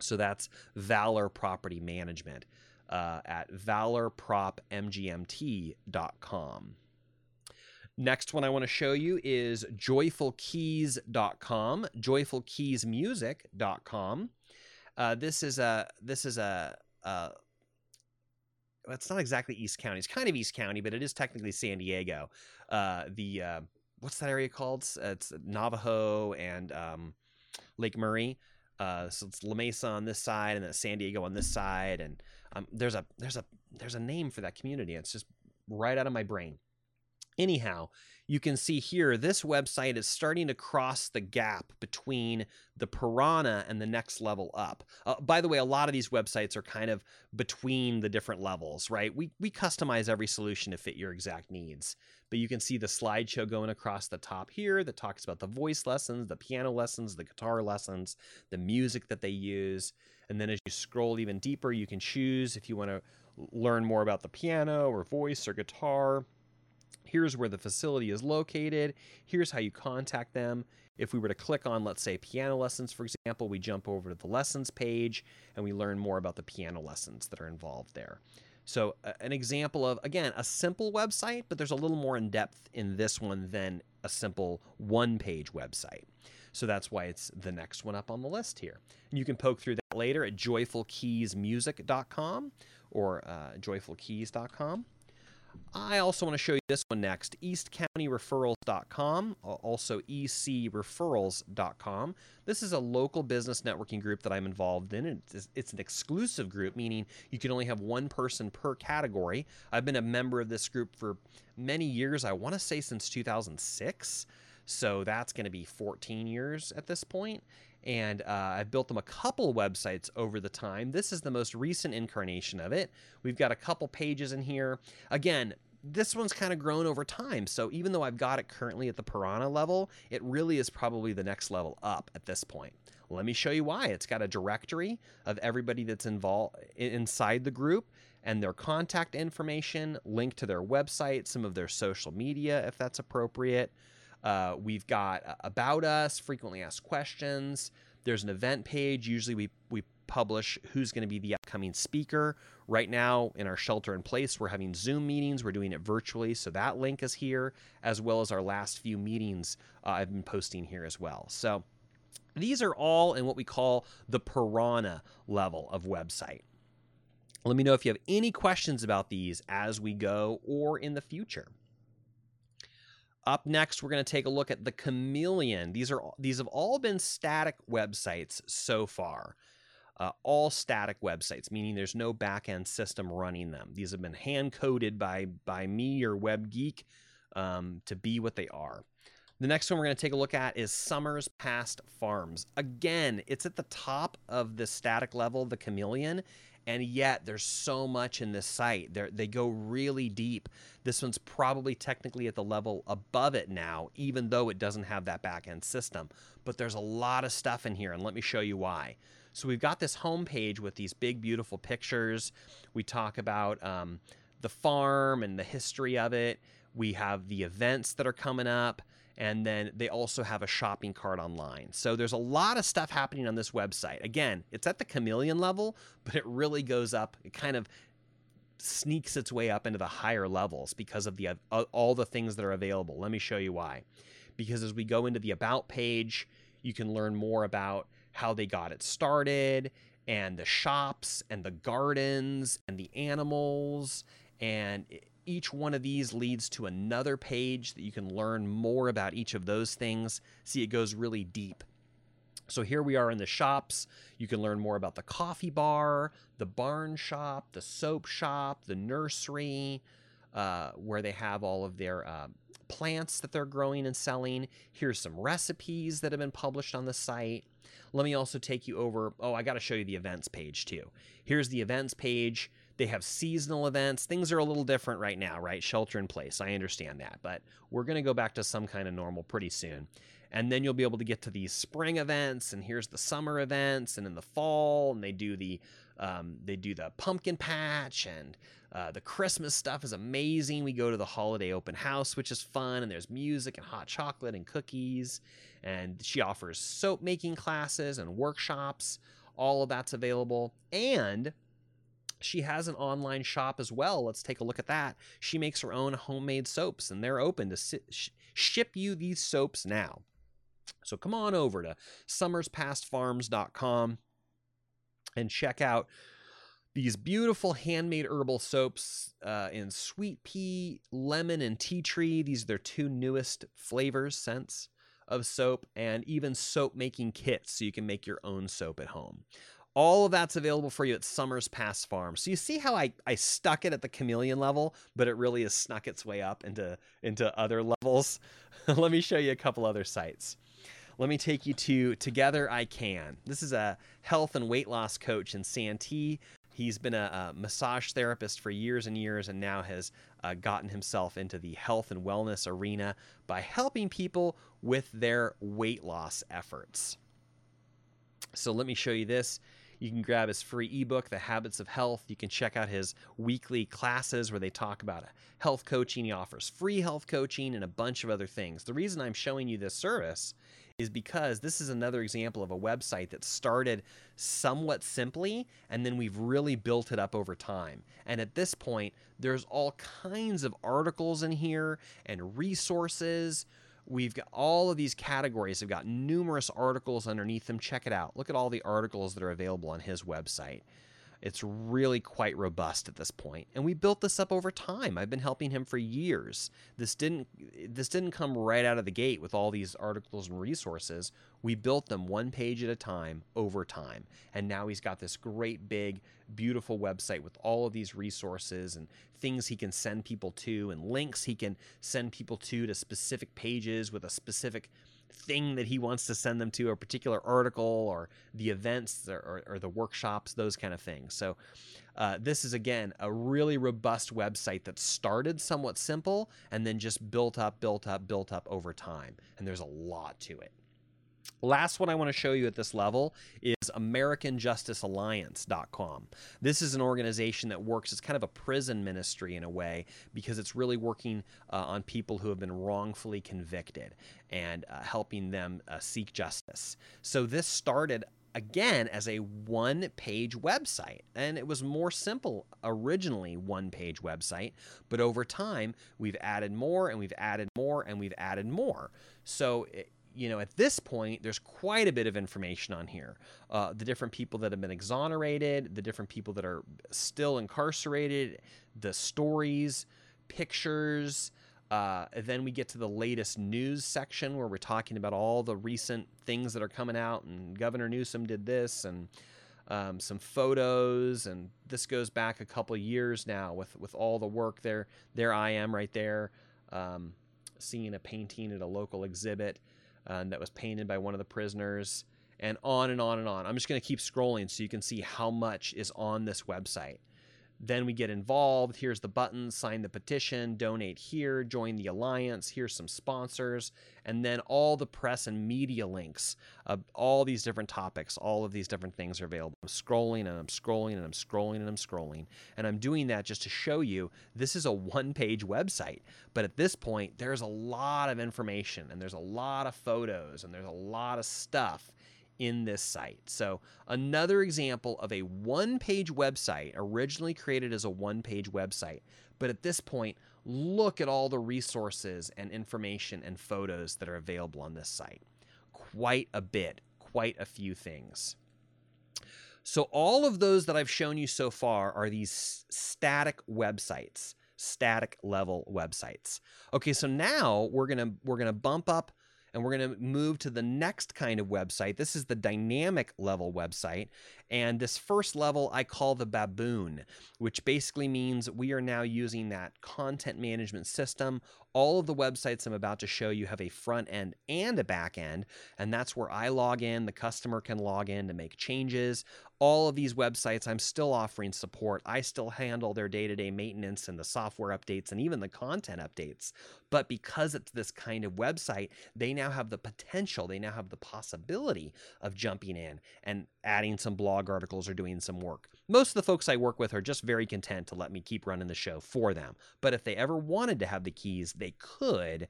So that's Valor Property Management uh, at valorpropmgmt.com. Next one I want to show you is joyfulkeys.com, joyfulkeysmusic.com. Uh, this is a this is a, it's not exactly East County. It's kind of East County, but it is technically San Diego. Uh, the uh, what's that area called? It's Navajo and um, Lake Murray. Uh, so it's La Mesa on this side, and then San Diego on this side, and um, there's a there's a there's a name for that community. It's just right out of my brain. Anyhow, you can see here this website is starting to cross the gap between the Piranha and the next level up. Uh, by the way, a lot of these websites are kind of between the different levels, right? We, we customize every solution to fit your exact needs. But you can see the slideshow going across the top here that talks about the voice lessons, the piano lessons, the guitar lessons, the music that they use. And then as you scroll even deeper, you can choose if you want to learn more about the piano or voice or guitar Here's where the facility is located. Here's how you contact them. If we were to click on, let's say, piano lessons, for example, we jump over to the lessons page and we learn more about the piano lessons that are involved there. So, an example of, again, a simple website, but there's a little more in depth in this one than a simple one page website. So, that's why it's the next one up on the list here. And you can poke through that later at joyfulkeysmusic.com or uh, joyfulkeys.com. I also want to show you this one next eastcountyreferrals.com, also ecreferrals.com. This is a local business networking group that I'm involved in. It's, it's an exclusive group, meaning you can only have one person per category. I've been a member of this group for many years, I want to say since 2006. So that's going to be 14 years at this point and uh, I've built them a couple websites over the time. This is the most recent incarnation of it. We've got a couple pages in here. Again, this one's kind of grown over time. So even though I've got it currently at the Piranha level, it really is probably the next level up at this point. Let me show you why. It's got a directory of everybody that's involved inside the group and their contact information, link to their website, some of their social media if that's appropriate. Uh, we've got uh, about us, frequently asked questions. There's an event page. Usually we, we publish who's going to be the upcoming speaker. Right now, in our shelter in place, we're having Zoom meetings. We're doing it virtually. So that link is here, as well as our last few meetings uh, I've been posting here as well. So these are all in what we call the piranha level of website. Let me know if you have any questions about these as we go or in the future. Up next, we're going to take a look at the Chameleon. These are these have all been static websites so far. Uh, all static websites, meaning there's no backend system running them. These have been hand coded by by me or WebGeek um, to be what they are. The next one we're going to take a look at is Summers Past Farms. Again, it's at the top of the static level, the Chameleon, and yet there's so much in this site. they they go really deep. This one's probably technically at the level above it now, even though it doesn't have that backend system. But there's a lot of stuff in here, and let me show you why. So we've got this homepage with these big, beautiful pictures. We talk about um, the farm and the history of it. We have the events that are coming up. And then they also have a shopping cart online. So there's a lot of stuff happening on this website. Again, it's at the chameleon level, but it really goes up. It kind of sneaks its way up into the higher levels because of the uh, all the things that are available. Let me show you why. Because as we go into the about page, you can learn more about how they got it started and the shops and the gardens and the animals and each one of these leads to another page that you can learn more about each of those things. See, it goes really deep. So here we are in the shops. You can learn more about the coffee bar, the barn shop, the soap shop, the nursery, uh, where they have all of their uh, plants that they're growing and selling. Here's some recipes that have been published on the site. Let me also take you over. Oh, I got to show you the events page too. Here's the events page. They have seasonal events. Things are a little different right now, right? Shelter in place. I understand that. But we're going to go back to some kind of normal pretty soon. And then you'll be able to get to these spring events, and here's the summer events, and in the fall, and they do the um, they do the pumpkin patch and uh, the Christmas stuff is amazing. We go to the holiday open house, which is fun, and there's music and hot chocolate and cookies. And she offers soap making classes and workshops. All of that's available. And she has an online shop as well. Let's take a look at that. She makes her own homemade soaps, and they're open to si- sh- ship you these soaps now. So come on over to summerspastfarms.com and check out these beautiful handmade herbal soaps uh, in sweet pea, lemon, and tea tree. These are their two newest flavors, scents of soap, and even soap making kits so you can make your own soap at home. All of that's available for you at Summers Past Farm. So you see how I, I stuck it at the chameleon level, but it really has snuck its way up into, into other levels. Let me show you a couple other sites let me take you to Together I Can. This is a health and weight loss coach in Santee He's been a, a, massage therapist for years and years and now has uh, gotten himself into the health and wellness arena by helping people with their weight loss efforts. So let me show you this. You can grab his free ebook, The Habits of Health. You can check out his weekly classes where they talk about health coaching. He offers free health coaching and a bunch of other things. The reason I'm showing you this service is because this is another example of a website that started somewhat simply and then we've really built it up over time. And at this point, there's all kinds of articles in here and resources. We've got all of these categories have got numerous articles underneath them. Check it out. Look at all the articles that are available on his website. It's really quite robust at this point. And we built this up over time. I've been helping him for years. This didn't this didn't come right out of the gate with all these articles and resources. We built them one page at a time over time. And now he's got this great big beautiful website with all of these resources and things he can send people to and links he can send people to to specific pages with a specific thing that he wants to send them to, a particular article or the events or, or, or the workshops, those kind of things. So, uh, this is again a really robust website that started somewhat simple and then just built up, built up, built up over time. And there's a lot to it. Last one I want to show you at this level is AmericanJusticeAlliance.com. This is an organization that works as kind of a prison ministry in a way because it's really working uh, on people who have been wrongfully convicted and uh, helping them uh, seek justice. So this started again as a one page website. And it was more simple originally, one page website. But over time, we've added more and we've added more and we've added more. So it, you know, at this point, there's quite a bit of information on here. Uh, the different people that have been exonerated, the different people that are still incarcerated, the stories, pictures, Uh, then we get to the latest news section where we're talking about all the recent things that are coming out, and Governor Newsom did this, and um, some photos, and this goes back a couple years now with with all the work there. There I am right there, um, seeing a painting at a local exhibit uh, that was painted by one of the prisoners, and on and on and on. I'm just going to keep scrolling so you can see how much is on this website. Then we get involved. Here's the buttons sign the petition, donate here, join the alliance. Here's some sponsors. And then all the press and media links of all these different topics, all of these different things are available. I'm scrolling and I'm scrolling and I'm scrolling and I'm scrolling. And I'm doing that just to show you this is a one page website. But at this point, there's a lot of information and there's a lot of photos and there's a lot of stuff in this site. So, another example of a one page website, originally created as a one page website, but at this point, look at all the resources and information and photos that are available on this site. Quite a bit, quite a few things. So, all of those that I've shown you so far are these static websites, static level websites. Okay, so now we're gonna we're gonna bump up and we're going to move to the next kind of website. This is the dynamic level website. And this first level I call the baboon, which basically means we are now using that content management system. All of the websites I'm about to show you have a front end and a back end, and that's where I log in. The customer can log in to make changes. All of these websites, I'm still offering support. I still handle their day to day maintenance and the software updates and even the content updates. But because it's this kind of website, they now have the potential, they now have the possibility of jumping in and adding some blog articles or doing some work. Most of the folks I work with are just very content to let me keep running the show for them. But if they ever wanted to have the keys, they could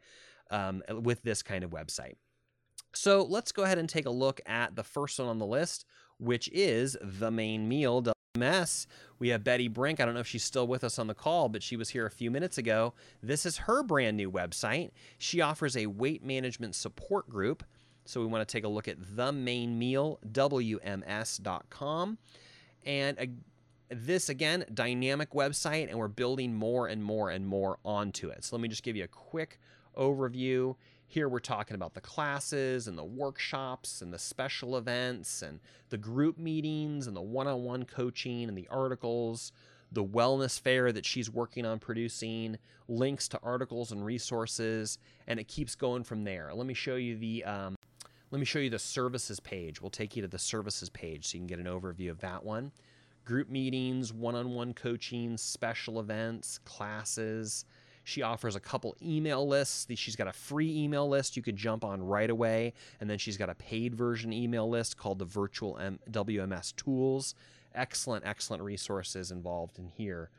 um, with this kind of website. So let's go ahead and take a look at the first one on the list, which is the main meal. WMS. We have Betty Brink. I don't know if she's still with us on the call, but she was here a few minutes ago. This is her brand new website. She offers a weight management support group. So we want to take a look at the main meal, WMS.com. And uh, this, again, dynamic website, and we're building more and more and more onto it. So let me just give you a quick overview. Here we're talking about the classes and the workshops and the special events and the group meetings and the one on one coaching and the articles, the wellness fair that she's working on producing, links to articles and resources, and it keeps going from there. Let me show you the um, let me show you the services page. We'll take you to the services page so you can get an overview of that one. Group meetings, one on one coaching, special events, classes. She offers a couple email lists. She's got a free email list you could jump on right away. And then she's got a paid version email list called the Virtual WMS Tools. Excellent, excellent resources involved in here.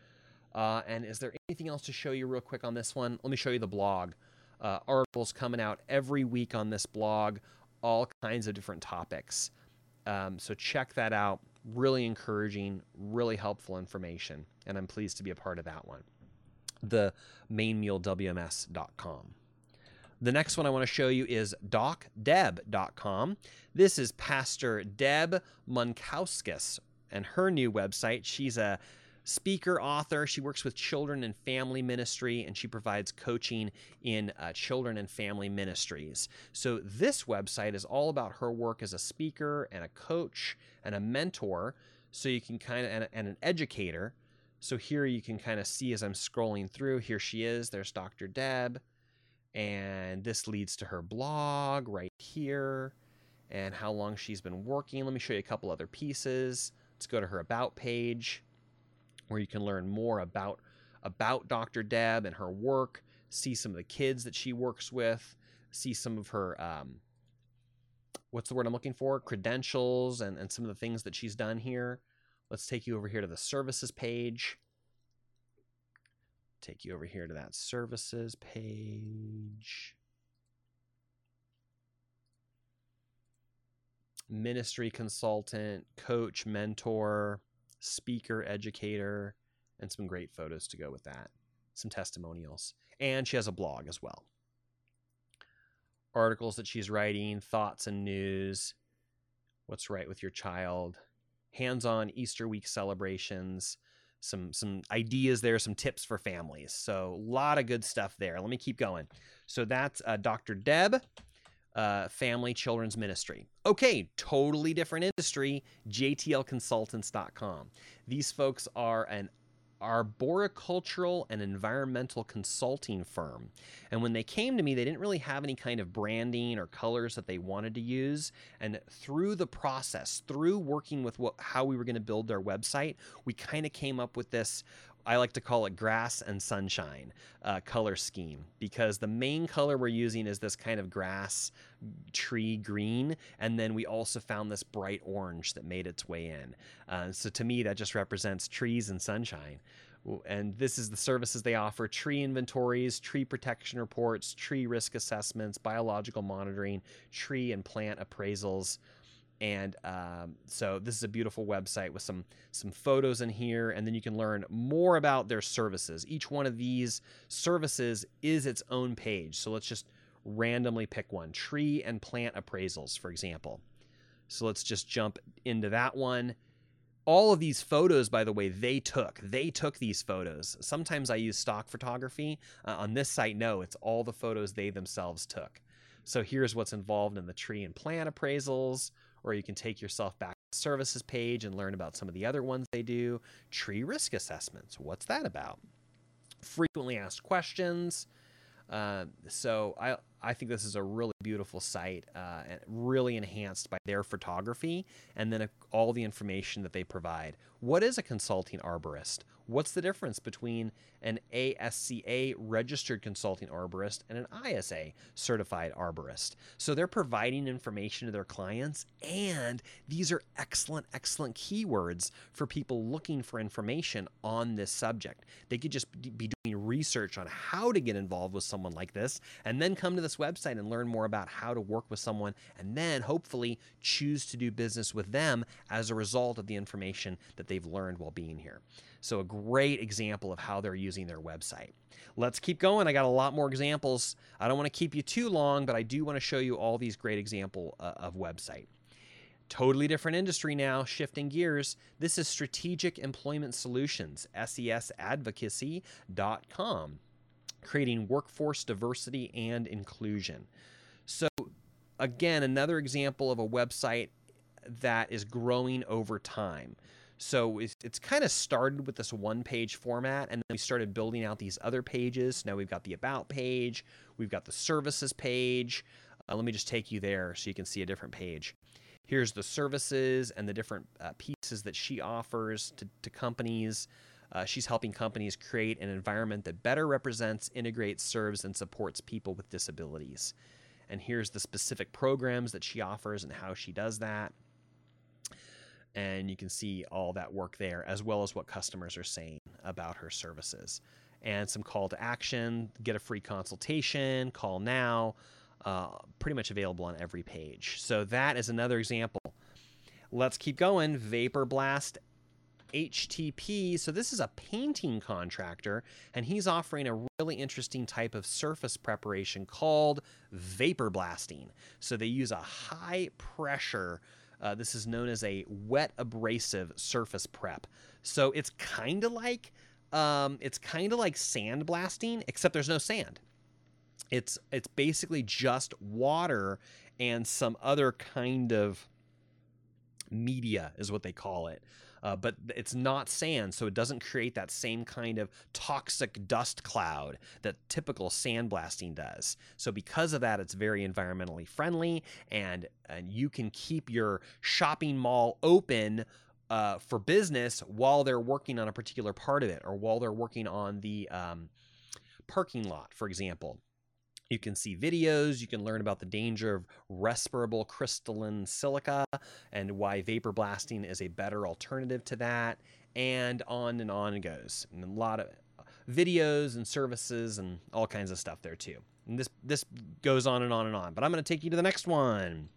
Uh, and is there anything else to show you real quick on this one? Let me show you the blog. Uh, articles coming out every week on this blog all kinds of different topics. Um, so check that out. Really encouraging, really helpful information, and I'm pleased to be a part of that one. The mainmealwms.com. The next one I want to show you is docdeb.com. This is Pastor Deb Munkowskis and her new website. She's a speaker, author. She works with children and family ministry, and she provides coaching in uh, children and family ministries. So, this website is all about her work as a speaker and a coach and a mentor. So, you can kind of, and, and an educator. So, here you can kind of see as I'm scrolling through, here she is. There's Dr. Deb. And this leads to her blog right here and how long she's been working. Let me show you a couple other pieces. Let's go to her About page where you can learn more about about Dr. Deb and her work, see some of the kids that she works with, see some of her um, what's the word I'm looking for? Credentials and, and some of the things that she's done here. Let's take you over here to the services page. Take you over here to that services page. Ministry consultant, coach, mentor, speaker, educator, and some great photos to go with that. Some testimonials. And she has a blog as well. Articles that she's writing, thoughts and news, what's right with your child, hands on Easter week celebrations, some some ideas there, some tips for families. So a lot of good stuff there. Let me keep going. So that's uh, Dr. Deb, uh, Family Children's Ministry. Okay, totally different industry. JTLConsultants.com. These folks are an arboricultural and environmental consulting firm. And when they came to me, they didn't really have any kind of branding or colors that they wanted to use. And through the process, through working with what, how we were going to build their website, we kind of came up with this. I like to call it grass and sunshine uh, color scheme because the main color we're using is this kind of grass tree green. And then we also found this bright orange that made its way in. Uh, so to me, that just represents trees and sunshine. And this is the services they offer tree inventories, tree protection reports, tree risk assessments, biological monitoring, tree and plant appraisals and um, so this is a beautiful website with some some photos in here and then you can learn more about their services. Each one of these services is its own page. So let's just randomly pick one. Tree and plant appraisals for example. So let's just jump into that one. All of these photos by the way they took they took these photos. Sometimes i use stock photography. Uh, on this site no it's all the photos they themselves took. So here's what's involved in the tree and plant appraisals or you can take yourself back to the services page and learn about some of the other ones they do. Tree risk assessments. What's that about? Frequently asked questions. Uh, so I I think this is a really beautiful site, uh, and really enhanced by their photography and then a, all the information that they provide. What is a consulting arborist? What's the difference between an ASCA registered consulting arborist and an ISA certified arborist? So they're providing information to their clients, and these are excellent, excellent keywords for people looking for information on this subject. They could just be doing research on how to get involved with someone like this, and then come to this website and learn more about how to work with someone, and then hopefully choose to do business with them as a result of the information that they've learned while being here. So, a great example of how they're using their website. Let's keep going. I got a lot more examples. I don't want to keep you too long, but I do want to show you all these great example uh, of website. Totally different industry now, shifting gears. This is Strategic Employment Solutions, sesadvocacy.com, creating workforce diversity and inclusion. So, again, another example of a website that is growing over time. So it's, it's kind of started with this one page format, and then we started building out these other pages. Now we've got the About page, we've got the Services page. Uh, let me just take you there so you can see a different page. Here's the services and the different uh, pieces that she offers to, to companies. Uh, she's helping companies create an environment that better represents, integrates, serves, and supports people with disabilities. And here's the specific programs that she offers and how she does that. And you can see all that work there as well as what customers are saying about her services. And some call to action get a free consultation call now uh, pretty much available on every page. So that is another example. Let's keep going. Vapor blast HTP. So, this is a painting contractor, and he's offering a really interesting type of surface preparation called vapor blasting. So, they use a high pressure uh, this is known as a wet abrasive surface prep. So it's kind of like um, it's kind of like sandblasting, except there's no sand. It's it's basically just water and some other kind of media is what they call it uh, but it's not sand, so it doesn't create that same kind of toxic dust cloud that typical sandblasting does. So because of that, it's very environmentally friendly, and and you can keep your shopping mall open. Uh, for business while they're working on a particular part of it or while they're working on the um, parking lot, for example. You can see videos, you can learn about the danger of respirable crystalline silica and why vapor blasting is a better alternative to that, and on and on it goes. And a lot of videos and services and all kinds of stuff there too. And this this goes on and on and on. But I'm going to take you to the next one.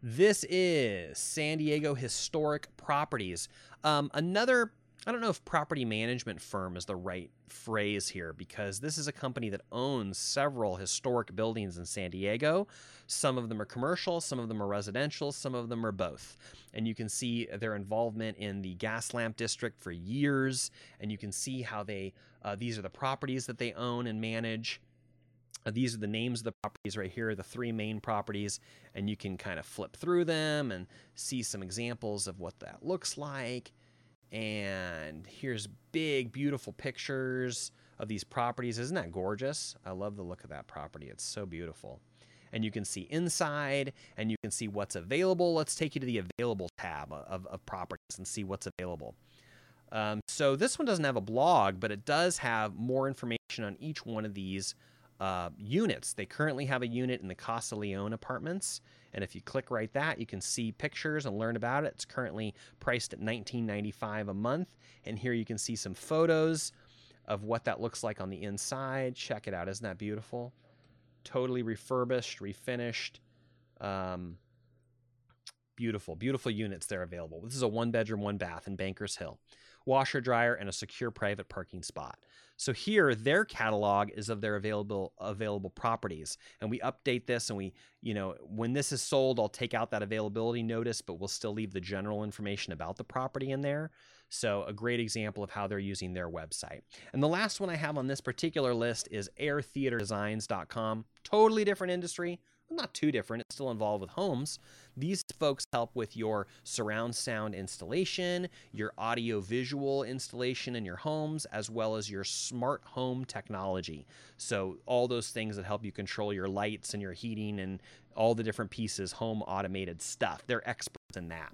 This is San Diego Historic Properties. Um, another I don't know if property management firm is the right phrase here because this is a company that owns several historic buildings in San Diego. Some of them are commercial, some of them are residential, some of them are both. And you can see their involvement in the Gaslamp district for years, and you can see how they, uh, these are the properties that they own and manage. Uh, these are the names of the properties right here, the three main properties, and you can kind of flip through them and see some examples of what that looks like. And here's big, beautiful pictures of these properties. Isn't that gorgeous? I love the look of that property. It's so beautiful. And you can see inside and you can see what's available. Let's take you to the available tab of, of properties and see what's available. Um, so this one doesn't have a blog, but it does have more information on each one of these uh, units. They currently have a unit in the Casa Leon apartments. And if you click right that, you can see pictures and learn about it. It's currently priced at $19.95 a month. And here you can see some photos of what that looks like on the inside. Check it out. Isn't that beautiful? Totally refurbished, refinished. Um, beautiful, beautiful units there available. This is a one bedroom, one bath in Bankers Hill. Washer, dryer, and a secure private parking spot. So here, their catalog is of their available available properties, and we update this. And we, you know, when this is sold, I'll take out that availability notice, but we'll still leave the general information about the property in there. So a great example of how they're using their website. And the last one I have on this particular list is airetheaterdesigns.com. Totally different industry, not too different. Still involved with homes. These folks help with your surround sound installation, your audio visual installation in your homes, as well as your smart home technology. So, all those things that help you control your lights and your heating and all the different pieces, home automated stuff. They're experts in that.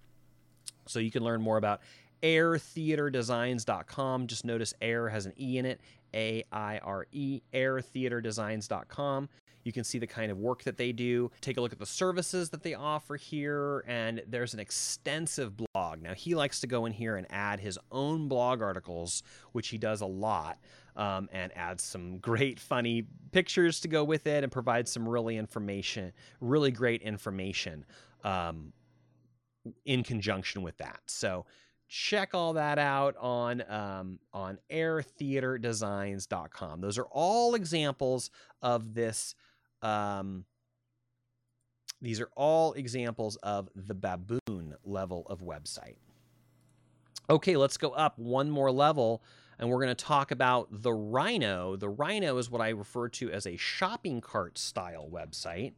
So, you can learn more about airetheaterdesigns.com. Just notice air has an E in it. A I R E, airetheaterdesigns.com. You can see the kind of work that they do. Take a look at the services that they offer here, and there's an extensive blog. Now, he likes to go in here and add his own blog articles, which he does a lot, um, and adds some great, funny pictures to go with it and provides some really information, really great information um, in conjunction with that. So, check all that out on um, on airetheaterdesigns.com. Those are all examples of this um, these are all examples of the baboon level of website. Okay, let's go up one more level and we're going to talk about the Rhino. The Rhino is what I refer to as a shopping cart style website.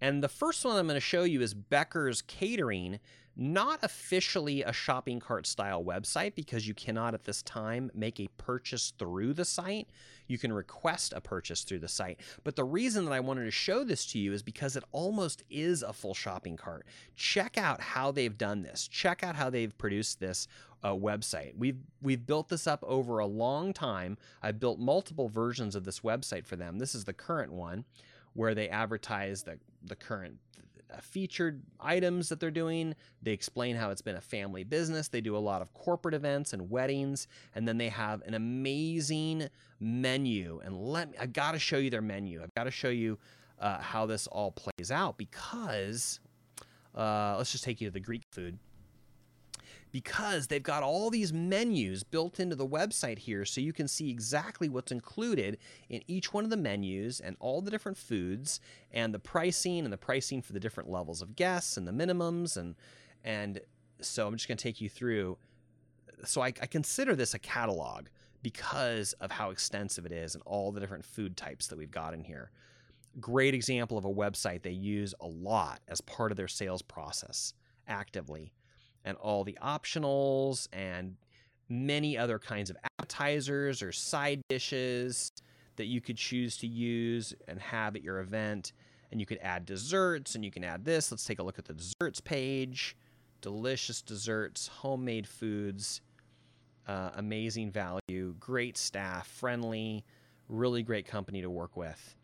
And the first one I'm going to show you is Becker's Catering, not officially a shopping cart style website because you cannot at this time make a purchase through the site. You can request a purchase through the site. But the reason that I wanted to show this to you is because it almost is a full shopping cart. Check out how they've done this. Check out how they've produced this uh, website. We've we've built this up over a long time. I've built multiple versions of this website for them. This is the current one where they advertise the the current featured items that they're doing. They explain how it's been a family business. They do a lot of corporate events and weddings, and then they have an amazing menu. And let me, I've got to show you their menu. I've got to show you uh, how this all plays out because uh, let's just take you to the Greek food because they've got all these menus built into the website here so you can see exactly what's included in each one of the menus and all the different foods and the pricing and the pricing for the different levels of guests and the minimums and and so I'm just going to take you through so I, I consider this a catalog because of how extensive it is and all the different food types that we've got in here. Great example of a website they use a lot as part of their sales process actively and all the optionals and many other kinds of appetizers or side dishes that you could choose to use and have at your event. And you could add desserts and you can add this. Let's take a look at the desserts page. Delicious desserts, homemade foods, uh, amazing value, great staff, friendly, really great company to work with.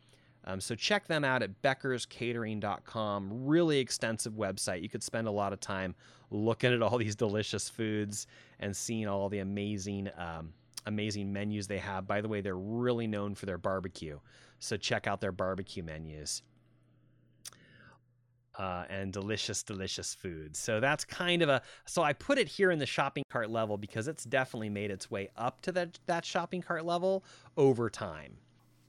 Um, so check them out at beckerscatering.com. Really extensive website. You could spend a lot of time looking at all these delicious foods and seeing all the amazing, um, amazing menus they have. By the way, they're really known for their barbecue. So check out their barbecue menus. uh, and delicious, delicious food. So that's kind of a. So I put it here in the shopping cart level because it's definitely made its way up to that that shopping cart level over time.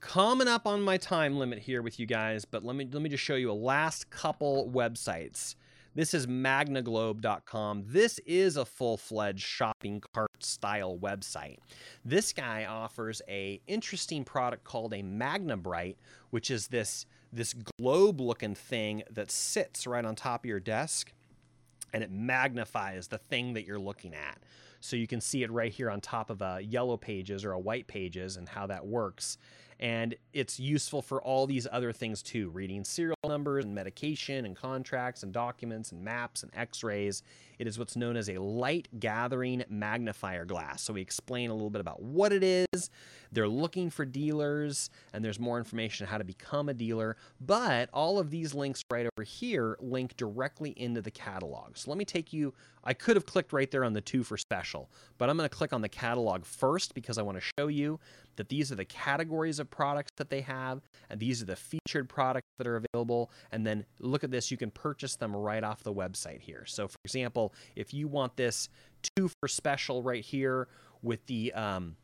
Coming up on my time limit here with you guys, but let me let me just show you a last couple websites. This is magnaglobe.com. This is a full-fledged shopping cart style website. This guy offers a interesting product called a MagnaBrite, which is this this globe looking thing that sits right on top of your desk and it magnifies the thing that you're looking at. So you can see it right here on top of a yellow pages or a white pages and how that works and it's useful for all these other things too reading serial numbers and medication and contracts and documents and maps and x-rays. It is what's known as a light gathering magnifier glass. So we explain a little bit about what it is they're looking for dealers and there's more information on how to become a dealer but all of these links right over here link directly into the catalog so let me take you i could have clicked right there on the two for special but i'm going to click on the catalog first because i want to show you that these are the categories of products that they have, and these are the featured products that are available. And then look at this, you can purchase them right off the website here. So, for example, if you want this two for special right here with the um,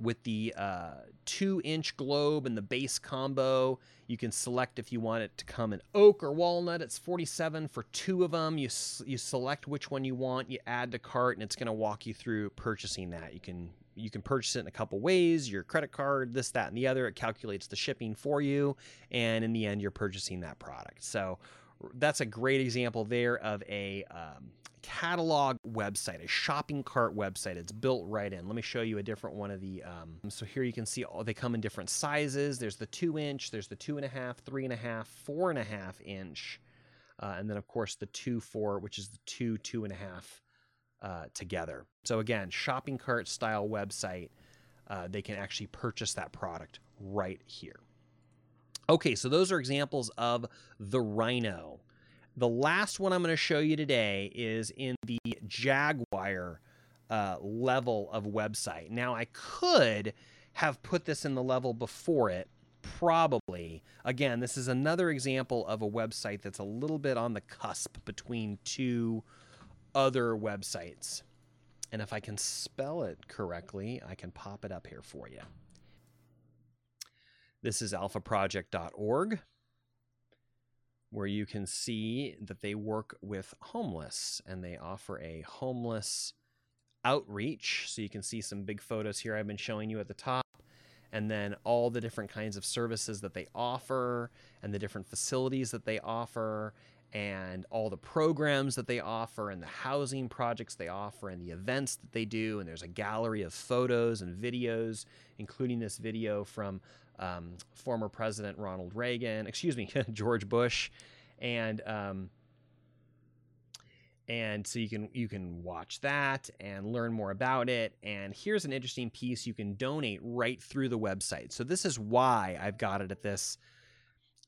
with the uh, two inch globe and the base combo. You can select if you want it to come in oak or walnut. It's 47 for two of them. You, you select which one you want, you add to cart, and it's going to walk you through purchasing that. You can you can purchase it in a couple ways your credit card this that and the other it calculates the shipping for you and in the end you're purchasing that product so that's a great example there of a um, catalog website a shopping cart website it's built right in let me show you a different one of the um, so here you can see all they come in different sizes there's the two inch there's the two and a half three and a half four and a half inch uh, and then of course the two four which is the two two and a half uh, together. So again, shopping cart style website, uh, they can actually purchase that product right here. Okay, so those are examples of the Rhino. The last one I'm going to show you today is in the Jaguar uh, level of website. Now, I could have put this in the level before it, probably. Again, this is another example of a website that's a little bit on the cusp between two other websites. And if I can spell it correctly, I can pop it up here for you. This is alphaproject.org, where you can see that they work with homeless and they offer a homeless outreach. So you can see some big photos here I've been showing you at the top, and then all the different kinds of services that they offer and the different facilities that they offer and all the programs that they offer and the housing projects they offer and the events that they do. And there's a gallery of photos and videos, including this video from um, former President Ronald Reagan, excuse me, George Bush, and um, and so you can you can watch that and learn more about it. And here's an interesting piece you can donate right through the website. So this is why i've got it at this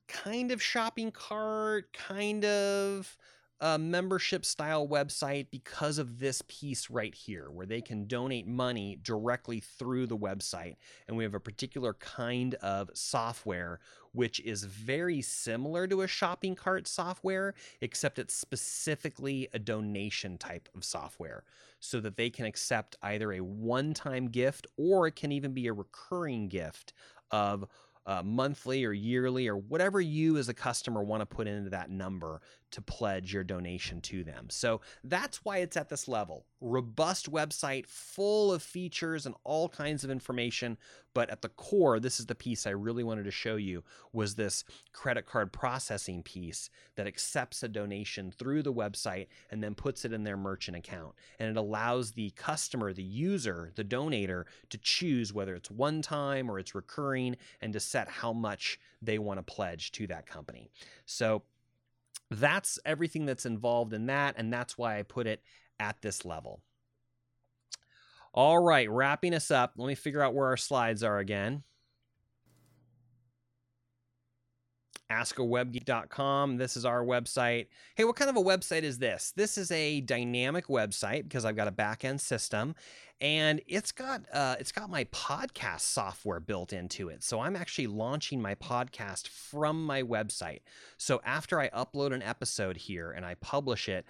kind of shopping cart, kind of a membership style website because of this piece right here, where they can donate money directly through the website. And we have a particular kind of software which is very similar to a shopping cart software, except it's specifically a donation type of software so that they can accept either a one time gift or it can even be a recurring gift of uh, monthly or yearly or whatever you as a customer want to put into that number to pledge your donation to them. So that's why it's at this level. Robust website full of features and all kinds of information, but at the core, this is the piece I really wanted to show you was this credit card processing piece that accepts a donation through the website and then puts it in their merchant account. And it allows the customer, the user, the donator to choose whether it's one time or it's recurring and to set how much they want to pledge to that company. So that's everything that's involved in that, and that's why I put it at this level. All right, wrapping us up. Let me figure out where our slides are again. askawebgeek.com. This is our website. Hey, what kind of a website is this? This is a dynamic website because I've got a back-end system and it's got uh, it's got my podcast software built into it. So I'm actually launching my podcast from my website. So after I upload an episode here and I publish it,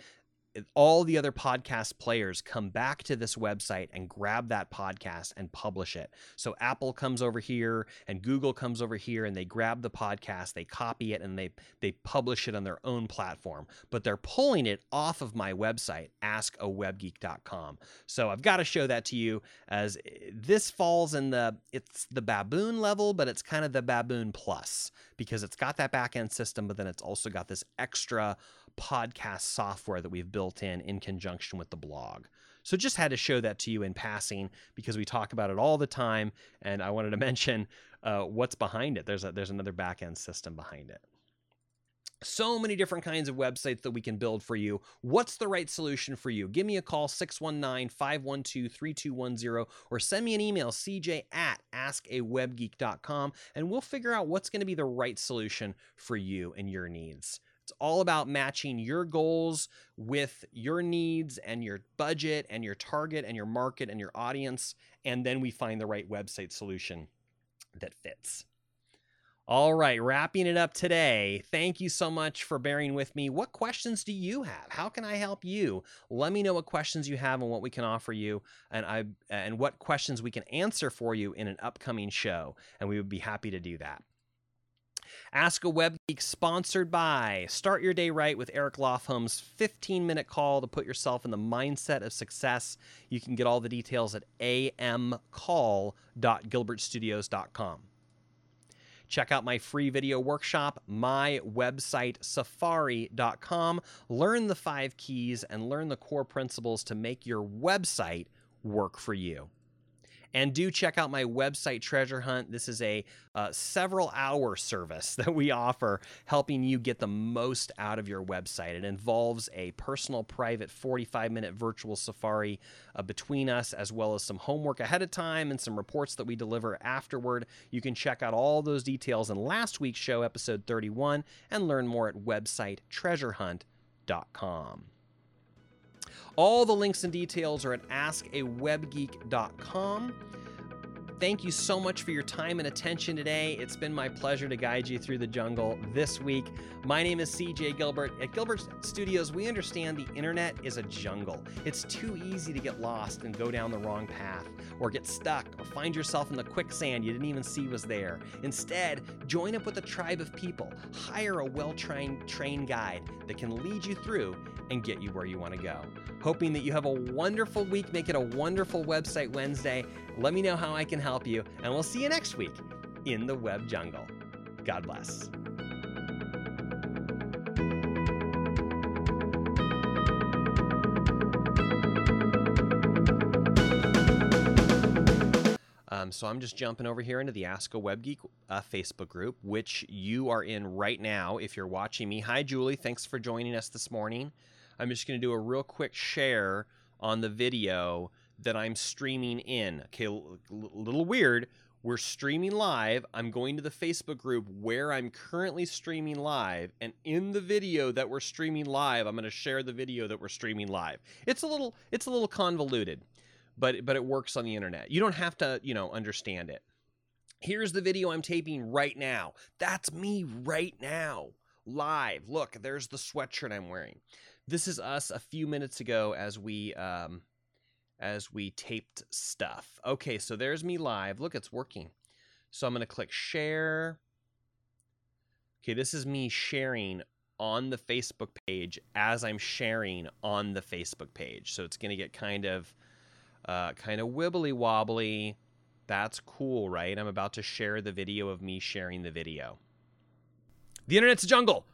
all the other podcast players come back to this website and grab that podcast and publish it. So Apple comes over here and Google comes over here and they grab the podcast, they copy it and they they publish it on their own platform, but they're pulling it off of my website askawebgeek.com. So I've got to show that to you as eh, this falls in the it's the baboon level, but it's kind of the baboon plus because it's got that back end system but then it's also got this extra podcast software that we've built in in conjunction with the blog. So just had to show that to you in passing because we talk about it all the time, and I wanted to mention uh, what's behind it. There's a, there's another backend system behind it. So many different kinds of websites that we can build for you. What's the right solution for you? Give me a call, 619 512 3210, or send me an email, cj at askawebgeek.com, and we'll figure out what's going to be the right solution for you and your needs. It's all about matching your goals with your needs and your budget and your target and your market and your audience. And then we find the right website solution that fits. All right, wrapping it up today. Thank you so much for bearing with me. What questions do you have? How can I help you? Let me know what questions you have and what we can offer you and I and what questions we can answer for you in an upcoming show, and we would be happy to do that. Ask a Web Geek sponsored by Start Your Day Right with Eric Lofholm's 15 minute call to put yourself in the mindset of success. You can get all the details at amcall.gilbertstudios.com. Check out my free video workshop, my website, safari.com. Learn the five keys and learn the core principles to make your website work for you. And do check out my website, Treasure Hunt. This is a uh, several hour service that we offer, helping you get the most out of your website. It involves a personal, private 45 minute virtual safari uh, between us, as well as some homework ahead of time and some reports that we deliver afterward. You can check out all those details in last week's show, episode 31, and learn more at website treasurehunt.com. All the links and details are at askawebgeek.com. Thank you so much for your time and attention today. It's been my pleasure to guide you through the jungle this week. My name is CJ Gilbert. At Gilbert Studios, we understand the internet is a jungle. It's too easy to get lost and go down the wrong path, or get stuck, or find yourself in the quicksand you didn't even see was there. Instead, join up with a tribe of people. Hire a well trained guide that can lead you through and get you where you want to go. Hoping that you have a wonderful week. Make it a wonderful website Wednesday. Let me know how I can help you, and we'll see you next week in the web jungle. God bless. Um, so I'm just jumping over here into the Ask a Web Geek uh, Facebook group, which you are in right now if you're watching me. Hi, Julie. Thanks for joining us this morning. I'm just going to do a real quick share on the video that I'm streaming in. Okay, a little weird. We're streaming live. I'm going to the Facebook group where I'm currently streaming live, and in the video that we're streaming live, I'm going to share the video that we're streaming live. It's a little it's a little convoluted, but but it works on the internet. You don't have to, you know, understand it. Here's the video I'm taping right now. That's me right now, live. Look, there's the sweatshirt I'm wearing. This is us a few minutes ago as we um, as we taped stuff. Okay, so there's me live. Look, it's working. So I'm going to click share. Okay, this is me sharing on the Facebook page as I'm sharing on the Facebook page. So it's going to get kind of uh, kind of wibbly wobbly. That's cool, right? I'm about to share the video of me sharing the video. The internet's a jungle.